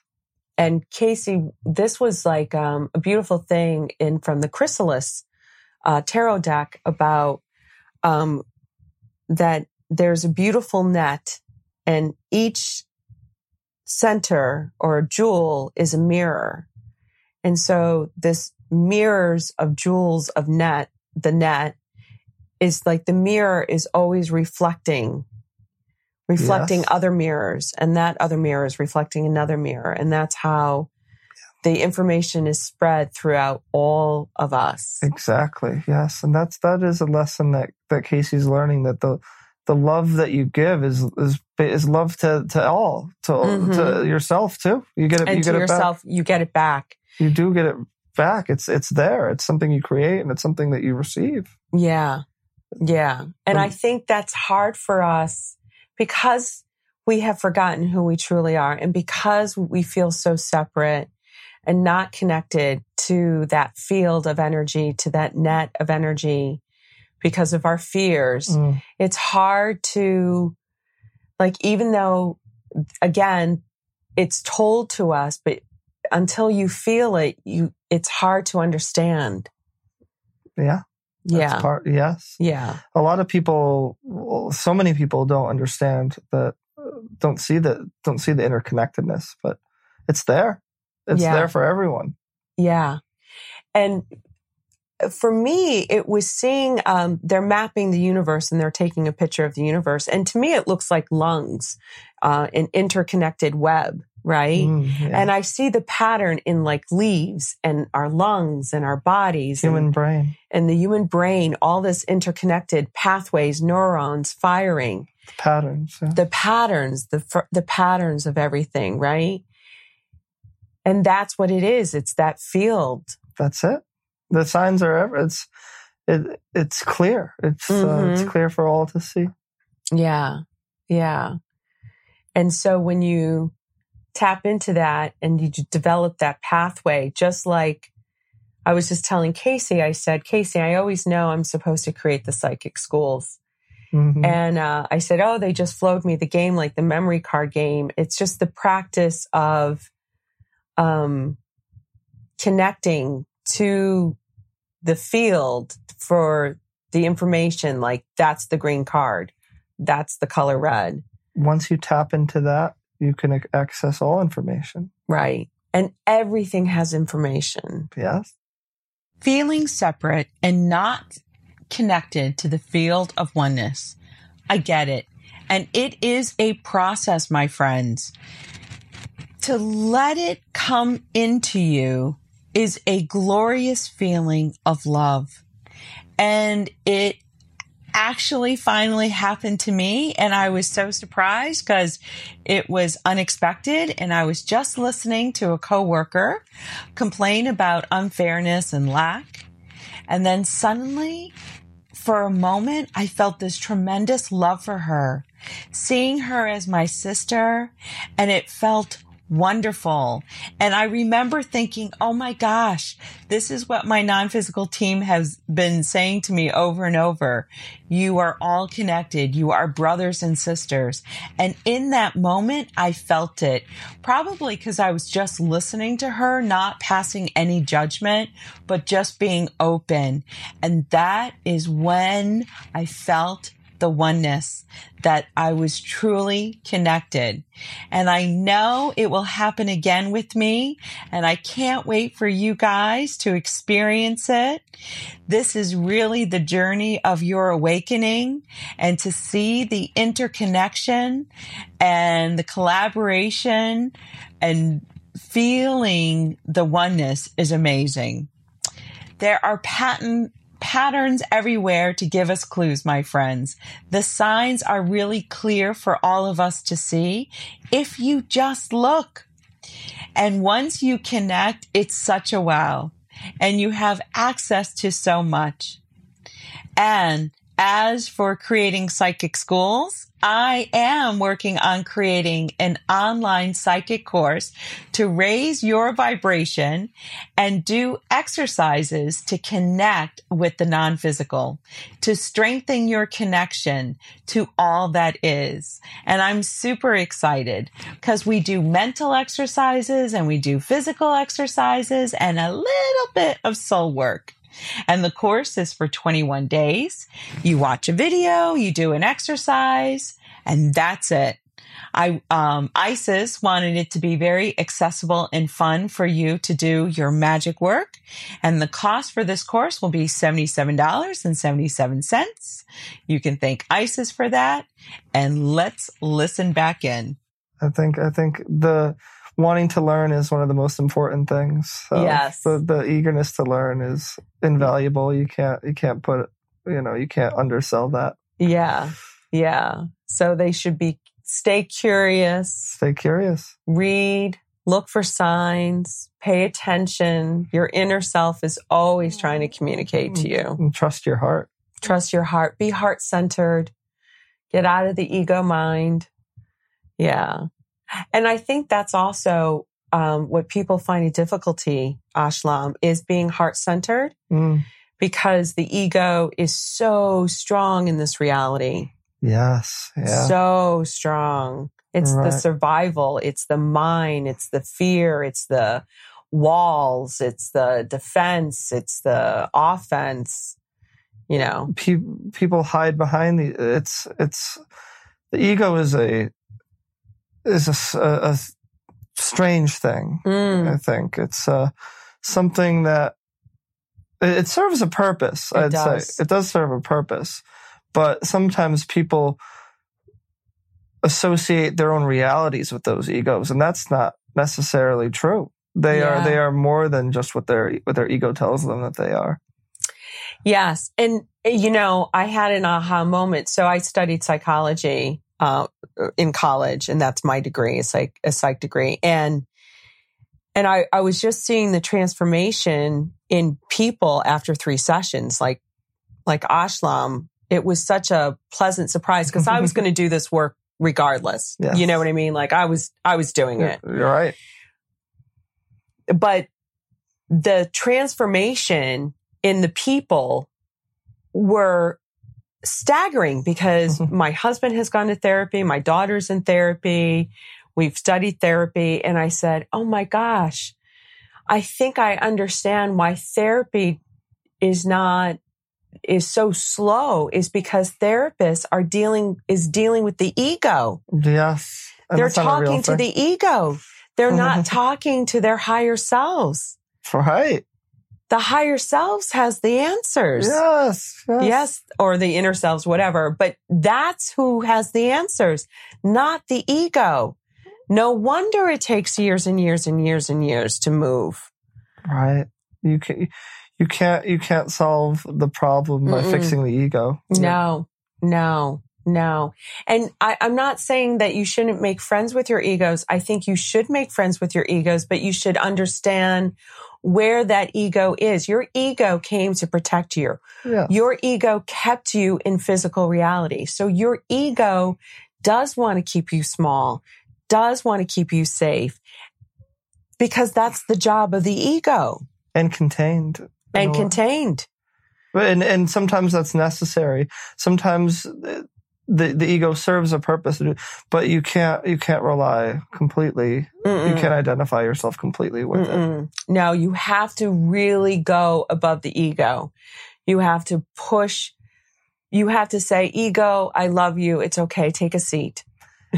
and casey this was like um, a beautiful thing in from the chrysalis uh, tarot deck about um that there's a beautiful net and each center or jewel is a mirror. And so this mirrors of jewels of net the net is like the mirror is always reflecting reflecting yes. other mirrors and that other mirror is reflecting another mirror and that's how the information is spread throughout all of us exactly yes and that's that is a lesson that that casey's learning that the the love that you give is is is love to to all to mm-hmm. to yourself too you get it and you get it yourself back. you get it back you do get it back. It's it's there. It's something you create and it's something that you receive. Yeah. Yeah. And I think that's hard for us because we have forgotten who we truly are and because we feel so separate and not connected to that field of energy, to that net of energy because of our fears. Mm. It's hard to like even though again it's told to us but until you feel it, you it's hard to understand. Yeah. Yeah. Part, yes. Yeah. A lot of people, so many people don't understand that, don't see the, don't see the interconnectedness, but it's there. It's yeah. there for everyone. Yeah. And for me, it was seeing, um, they're mapping the universe and they're taking a picture of the universe. And to me, it looks like lungs, uh, an interconnected web right? Mm, yeah. And I see the pattern in like leaves and our lungs and our bodies. Human and, brain. And the human brain, all this interconnected pathways, neurons firing. The patterns. Yeah. The patterns, the, the patterns of everything, right? And that's what it is. It's that field. That's it. The signs are ever, it's, it, it's clear. It's, mm-hmm. uh, it's mm-hmm. clear for all to see. Yeah. Yeah. And so when you tap into that and you develop that pathway, just like I was just telling Casey, I said, Casey, I always know I'm supposed to create the psychic schools. Mm-hmm. And uh, I said, Oh, they just flowed me the game like the memory card game. It's just the practice of um, connecting to the field for the information. Like, that's the green card, that's the color red. Once you tap into that, you can access all information. Right. And everything has information. Yes. Feeling separate and not connected to the field of oneness. I get it. And it is a process, my friends. To let it come into you is a glorious feeling of love. And it actually finally happened to me. And I was so surprised because it was unexpected. And I was just listening to a coworker complain about unfairness and lack. And then suddenly, for a moment, I felt this tremendous love for her, seeing her as my sister. And it felt wonderful. And I remember thinking, oh my gosh, this is what my non-physical team has been saying to me over and over. You are all connected. You are brothers and sisters. And in that moment, I felt it probably because I was just listening to her, not passing any judgment, but just being open. And that is when I felt the oneness that I was truly connected. And I know it will happen again with me. And I can't wait for you guys to experience it. This is really the journey of your awakening and to see the interconnection and the collaboration and feeling the oneness is amazing. There are patent patterns everywhere to give us clues, my friends. The signs are really clear for all of us to see if you just look. And once you connect, it's such a wow. And you have access to so much. And as for creating psychic schools, I am working on creating an online psychic course to raise your vibration and do exercises to connect with the non-physical, to strengthen your connection to all that is. And I'm super excited because we do mental exercises and we do physical exercises and a little bit of soul work. And the course is for 21 days. You watch a video, you do an exercise, and that's it. I, um, Isis wanted it to be very accessible and fun for you to do your magic work. And the cost for this course will be $77.77. You can thank Isis for that. And let's listen back in. I think, I think the, wanting to learn is one of the most important things. So yes. The, the eagerness to learn is invaluable. You can't, you can't put, you know, you can't undersell that. Yeah. Yeah. So they should be, stay curious. Stay curious. Read, look for signs, pay attention. Your inner self is always trying to communicate to mm. you. And trust your heart. Trust your heart. Be heart centered. Get out of the ego mind. Yeah. And I think that's also um, what people find a difficulty, Ashlam, is being heart centered mm. because the ego is so strong in this reality. Yes. Yeah. So strong. It's right. the survival. It's the mind. It's the fear. It's the walls. It's the defense. It's the offense. You know, Pe- people hide behind the, it's, it's, the ego is a is a, a, a strange thing. Mm. I think it's uh, something that it serves a purpose. It I'd does. say it does serve a purpose, but sometimes people associate their own realities with those egos, and that's not necessarily true. They yeah. are they are more than just what their what their ego tells them that they are. Yes, and you know, I had an aha moment. So I studied psychology uh, in college, and that's my degree, It's like a psych degree. And and I, I was just seeing the transformation in people after three sessions, like like Ashlam. It was such a pleasant surprise because I was going to do this work regardless. Yes. You know what I mean? Like I was I was doing it. You're right. But the transformation in the people were staggering because mm-hmm. my husband has gone to therapy. My daughter's in therapy. We've studied therapy. And I said, Oh my gosh, I think I understand why therapy is not, is so slow is because therapists are dealing, is dealing with the ego. Yes. They're talking to the ego. They're not talking to their higher selves. Right the higher selves has the answers. Yes, yes. Yes. Or the inner selves, whatever. But that's who has the answers, not the ego. No wonder it takes years and years and years and years to move. Right. You can you can't you can't solve the problem by Mm-mm. fixing the ego. No, no, no. And I, I'm not saying that you shouldn't make friends with your egos. I think you should make friends with your egos, but you should understand where that ego is. Your ego came to protect you. Yeah. Your ego kept you in physical reality. So your ego does want to keep you small, does want to keep you safe because that's the job of the ego And contained. and contained. And and sometimes that's necessary. Sometimes uh, the the ego serves a purpose, but you can't you can't rely completely. You Mm-mm. can't identify yourself completely with it. Mm-mm. No, you have to really go above the ego. You have to push. You have to say, ego, I love you. It's okay. Take a seat.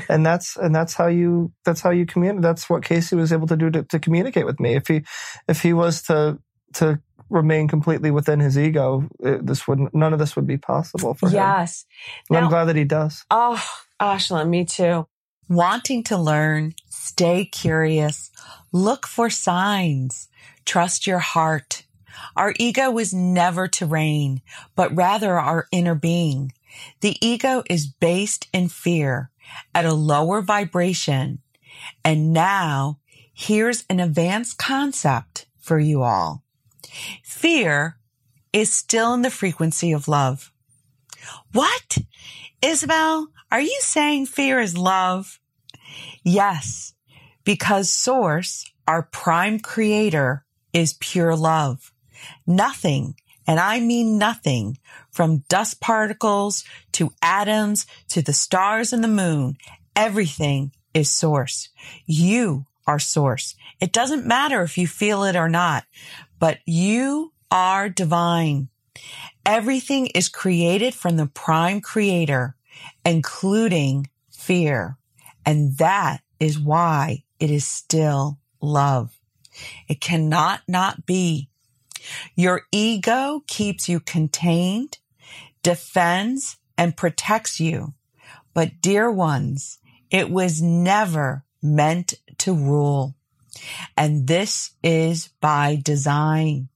and that's and that's how you that's how you communicate. That's what Casey was able to do to, to communicate with me. If he if he was to to remain completely within his ego, it, this would none of this would be possible for him. Yes. And I'm glad that he does. Oh, Ashlam, me too. Wanting to learn, stay curious, look for signs, trust your heart. Our ego is never to reign, but rather our inner being. The ego is based in fear at a lower vibration. And now here's an advanced concept for you all. Fear is still in the frequency of love. What? Isabel, are you saying fear is love? Yes, because source, our prime creator is pure love. Nothing, and I mean nothing, from dust particles to atoms to the stars and the moon, everything is source. You are source. It doesn't matter if you feel it or not, but you are divine. Everything is created from the prime creator, including fear. And that is why it is still love. It cannot not be. Your ego keeps you contained, defends and protects you. But dear ones, it was never meant to rule. And this is by design.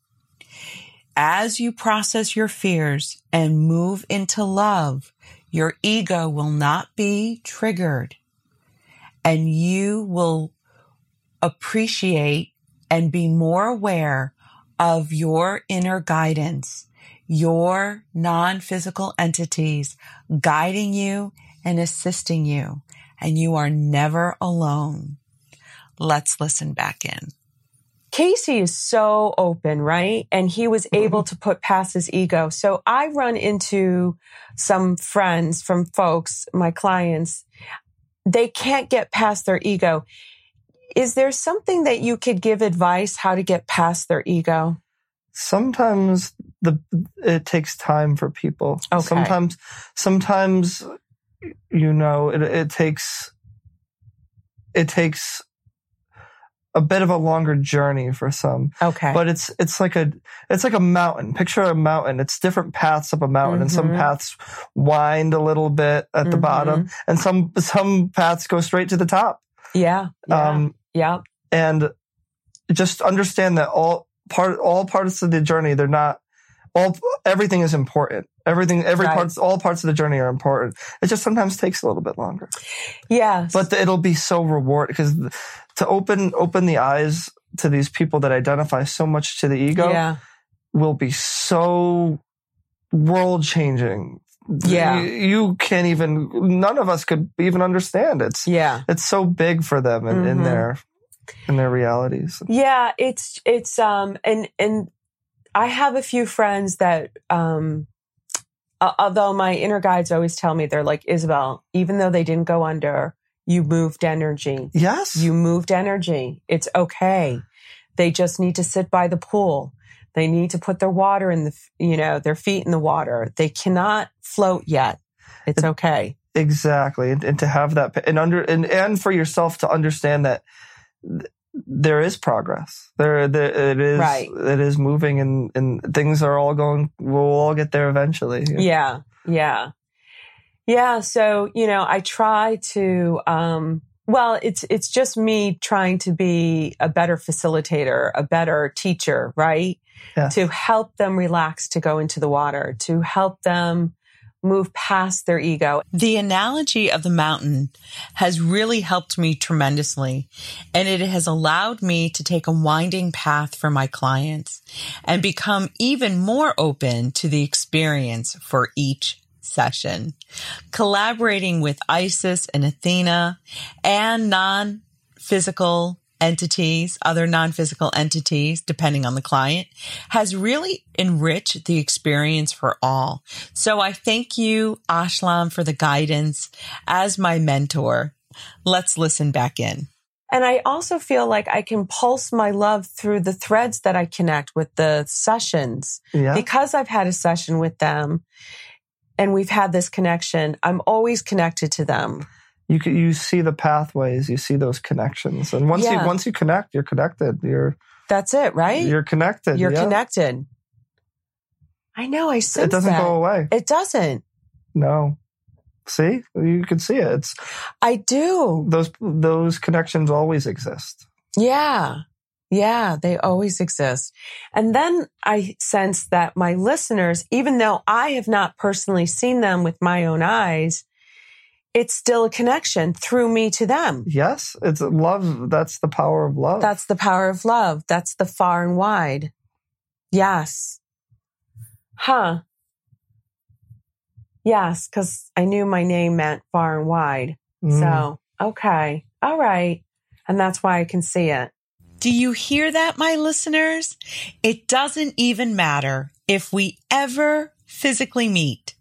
As you process your fears and move into love, your ego will not be triggered and you will appreciate and be more aware of your inner guidance, your non-physical entities guiding you and assisting you. And you are never alone. Let's listen back in. Casey is so open, right? And he was mm-hmm. able to put past his ego. So I run into some friends from folks, my clients, they can't get past their ego. Is there something that you could give advice how to get past their ego? sometimes the it takes time for people. Okay. Sometimes sometimes you know it, it takes it takes a bit of a longer journey for some Okay. but it's it's like a it's like a mountain picture a mountain it's different paths up a mountain and some Mhm. paths wind a little bit at the Mhm. bottom and some some paths go straight to the top yeah. Yeah. um yeah. and just understand that all part all parts of the journey they're not all everything is important everything every Right. parts all parts of the journey are important it just sometimes takes a little bit longer Yeah, but it'll be so reward because to open open the eyes to these people that identify so much to the ego yeah. will be so world changing Yeah. you, you can't even none of us could even understand it's Yeah. it's so big for them in, in Mhm. their in their realities Yeah, it's it's um and and I have a few friends that um uh, although my inner guides always tell me they're like Isabel, even though they didn't go under, you moved energy. yes You moved energy. It's okay. They just need to sit by the pool. They need to put their water in the you know, their feet in the water. They cannot float yet. It's okay. exactly and, and to have that and under and, and for yourself to understand that th- there is progress there, there it is Right. it is moving and and things are all going we'll all get there eventually Yeah, yeah. Yeah, so, you know, I try to um Well, it's it's just me trying to be a better facilitator, a better teacher, right? Yeah. To help them relax to go into the water, to help them move past their ego. The analogy of the mountain has really helped me tremendously, and it has allowed me to take a winding path for my clients and become even more open to the experience for each session. Collaborating with Isis and Athena and non physical entities, other non-physical entities, depending on the client, has really enriched the experience for all. So I thank you, Ashlam, for the guidance as my mentor. Let's listen back in. And I also feel like I can pulse my love through the threads that I connect with the sessions. Yeah. Because I've had a session with them and we've had this connection, I'm always connected to them you you see the pathways, you see those connections, and once Yeah. you once you connect, you're connected. You're That's it, right? you're connected. You're yeah. connected. I know. I sense It doesn't that. go away. It doesn't. No. See, you can see it. It's I do. those those connections always exist. Yeah. Yeah. They always exist. And then I sense that my listeners, even though I have not personally seen them with my own eyes, it's still a connection through me to them. Yes, it's love. That's the power of love. That's the power of love. That's the far and wide. Yes. Huh. Yes, because I knew my name meant far and wide. Mm. So, okay. All right. And that's why I can see it. Do you hear that, my listeners? It doesn't even matter if we ever physically meet.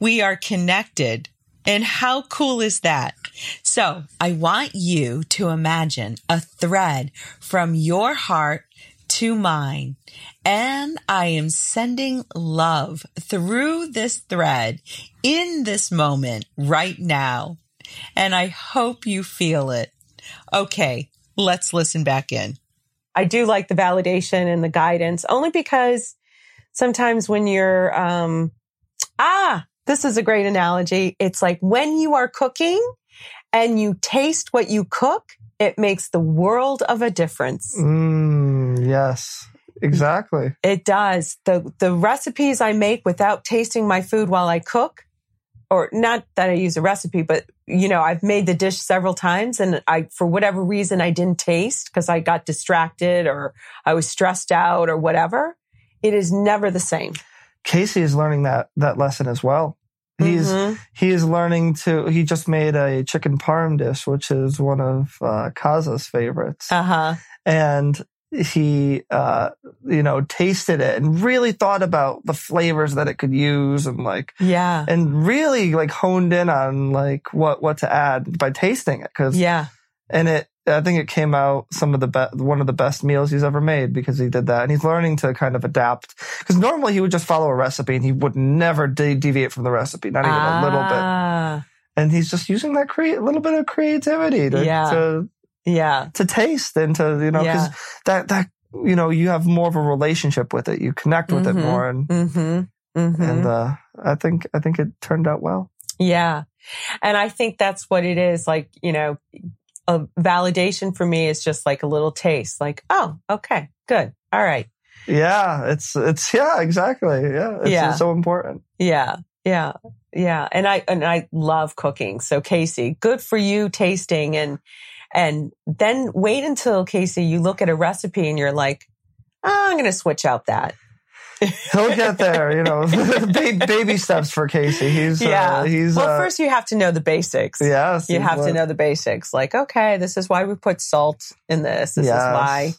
We are connected. And how cool is that? So I want you to imagine a thread from your heart to mine. And I am sending love through this thread in this moment right now. And I hope you feel it. Okay, let's listen back in. I do like the validation and the guidance only because sometimes when you're, um, ah, this is a great analogy. It's like when you are cooking and you taste what you cook, it makes the world of a difference. Mm, yes, exactly. It does. The the recipes I make without tasting my food while I cook, or not that I use a recipe, but you know, I've made the dish several times and I for whatever reason I didn't taste because I got distracted or I was stressed out or whatever. It is never the same. Casey is learning that that lesson as well. He's Mhm. he is learning to. He just made a chicken parm dish, which is one of uh, Kaza's favorites, uh-huh. and he uh you know tasted it and really thought about the flavors that it could use and like Yeah. and really like honed in on like what what to add by tasting it because Yeah. and it I think it came out some of the best one of the best meals he's ever made because he did that and he's learning to kind of adapt because normally he would just follow a recipe and he would never de- deviate from the recipe not even a little bit Ah, and he's just using that crea- little bit of creativity to Yeah. to, Yeah. to taste and to you know because Yeah. that that you know you have more of a relationship with it you connect with Mhm. it more and Mm-hmm. Mm-hmm. and uh, I think I think it turned out well. Yeah. And I think that's what it is. Like, you know, a validation for me is just like a little taste, like, oh, okay, good. All right. Yeah, it's it's yeah, exactly. Yeah, it's, Yeah. it's so important. Yeah. Yeah. Yeah. And I, and I love cooking. So Casey, good for you tasting and, and then wait until Casey, you look at a recipe and you're like, oh, I'm going to switch out that. He'll get there, you know. baby steps for Casey. He's Yeah. uh, he's well, uh, first you have to know the basics. yes, You have to know the basics. Like, okay, this is why we put salt in this. This Yes. is why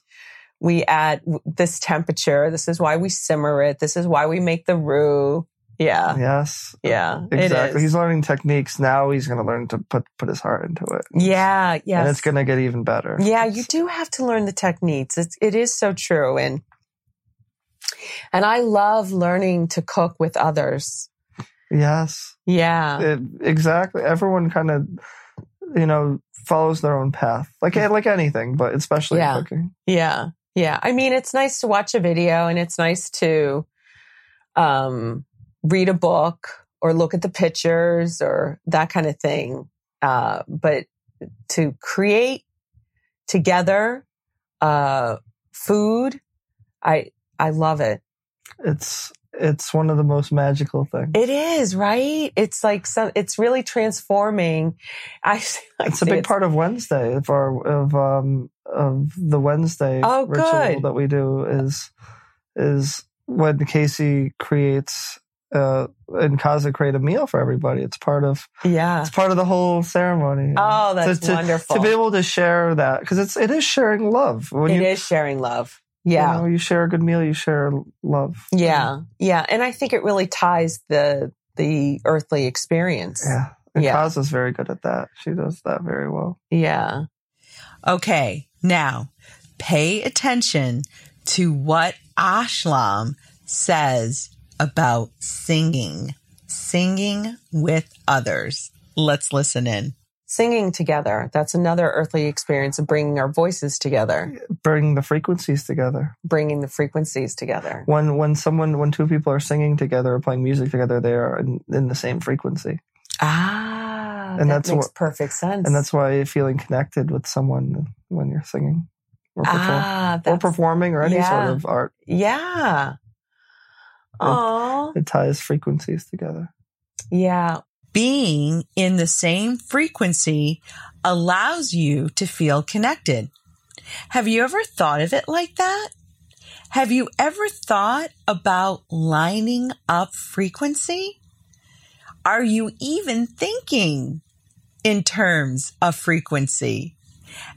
we add this temperature. This is why we simmer it. This is why we make the roux. Yeah. Yes, Yeah. exactly. He's learning techniques now. He's going to learn to put put his heart into it. yeah. Yes. and it's going to get even better. Yeah, you do have to learn the techniques. It's, it is so true. And, and I love learning to cook with others. Yes, Yeah. it, exactly. Everyone kind of, you know, follows their own path, like like anything, but especially Yeah. cooking. Yeah. Yeah. I mean, it's nice to watch a video and it's nice to, um, read a book or look at the pictures or that kind of thing. Uh, but to create together, uh, food. I, I love it. It's it's one of the most magical things. It is, right? It's like some, it's really transforming. I, I it's a big part of Wednesday of our of um of the Wednesday Oh, ritual good. that we do is is when Casey creates uh and Kaza create a meal for everybody. It's part of Yeah. it's part of the whole ceremony. Oh, that's to, to, wonderful. to be able to share that because it's it is sharing love when It you is sharing love. you Yeah. know, you share a good meal you share love Yeah. Yeah. And I think it really ties the, the earthly experience. yeah and Yeah. Kaza's very good at that she does that very well Yeah. Okay, now pay attention to what Ashlam says about singing, singing with others. Let's listen in. Singing together. That's another earthly experience of bringing our voices together, Bringing the frequencies together bringing the frequencies together. when when someone when two people are singing together or playing music together they are in, in the same frequency Ah, And that that's makes what- perfect sense. and that's why feeling connected with someone when you're singing or, perform, ah, or performing or any yeah. sort of art yeah. Oh, it ties frequencies together yeah. Being in the same frequency allows you to feel connected. Have you ever thought of it like that? Have you ever thought about lining up frequency? Are you even thinking in terms of frequency?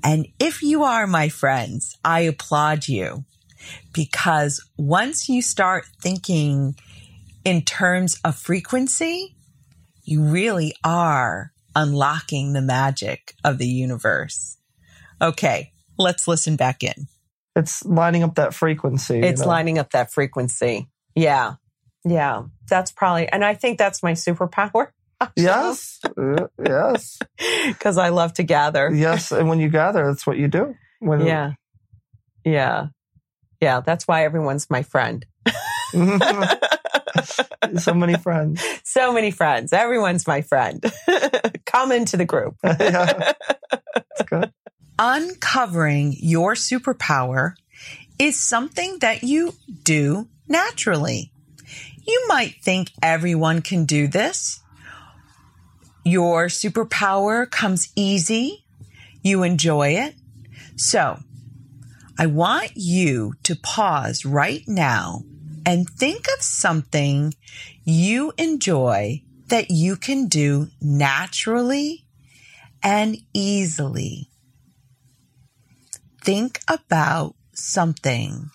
And if you are, my friends, I applaud you because once you start thinking in terms of frequency, you really are unlocking the magic of the universe. Okay, let's listen back in. it's lining up that frequency you It's know? lining up that frequency. Yeah. Yeah. That's probably, and I think that's my superpower. yes Uh, yes Because I love to gather. yes and when you gather that's what you do when Yeah. Yeah. Yeah. That's why everyone's my friend. so many friends so many friends. Everyone's my friend. Come into the group. yeah it's good Uncovering your superpower is something that you do naturally. You might think everyone can do this. Your superpower comes easy. You enjoy it. So I want you to pause right now and think of something you enjoy that you can do naturally and easily. Think about something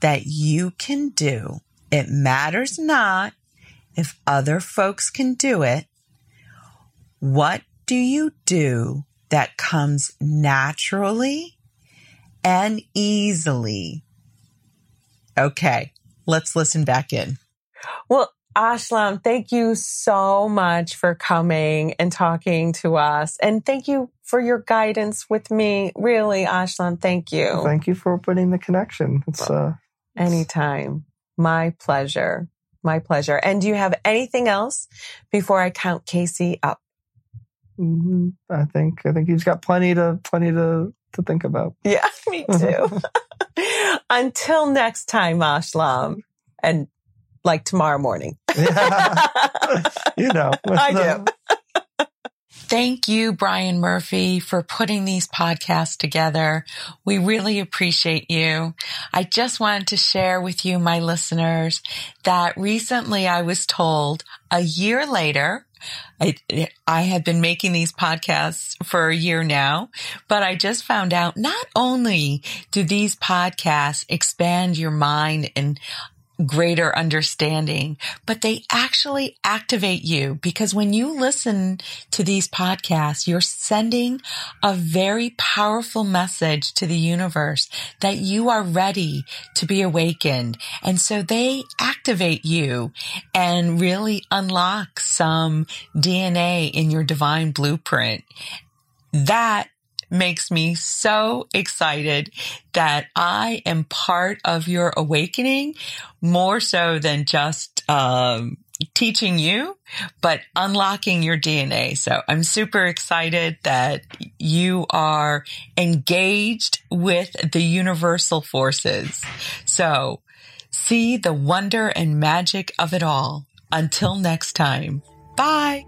that you can do. It matters not if other folks can do it. What do you do that comes naturally and easily? Okay, let's listen back in. Well, Ashlam, thank you so much for coming and talking to us. And thank you for your guidance with me. Really, Ashlam, thank you. thank you for opening the connection it's uh Anytime. My pleasure. My pleasure. And do you have anything else before I count Casey up? Mhm. I think I think he's got plenty to plenty to to think about. Yeah, me too. Until next time, Ashlam. And like tomorrow morning. you know, I do. Thank you, Brian Murphy, for putting these podcasts together. We really appreciate you. I just wanted to share with you, my listeners, that recently I was told a year later, I, I had been making these podcasts for a year now, but I just found out not only do these podcasts expand your mind and greater understanding, but they actually activate you because when you listen to these podcasts, you're sending a very powerful message to the universe that you are ready to be awakened. And so they activate you and really unlock some DNA in your divine blueprint. That makes me so excited that I am part of your awakening more so than just, um, teaching you, but unlocking your DNA. So I'm super excited that you are engaged with the universal forces. So see the wonder and magic of it all. Until next time. Bye.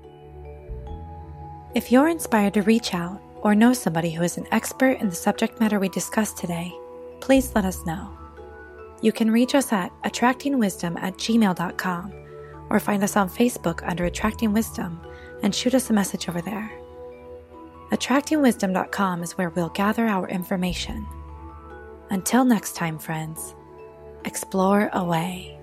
If you're inspired to reach out or know somebody who is an expert in the subject matter we discussed today, please let us know. You can reach us at attractingwisdom at gmail.com or find us on Facebook under Attracting Wisdom and shoot us a message over there. AttractingWisdom.com is where we'll gather our information. Until next time, friends, explore away.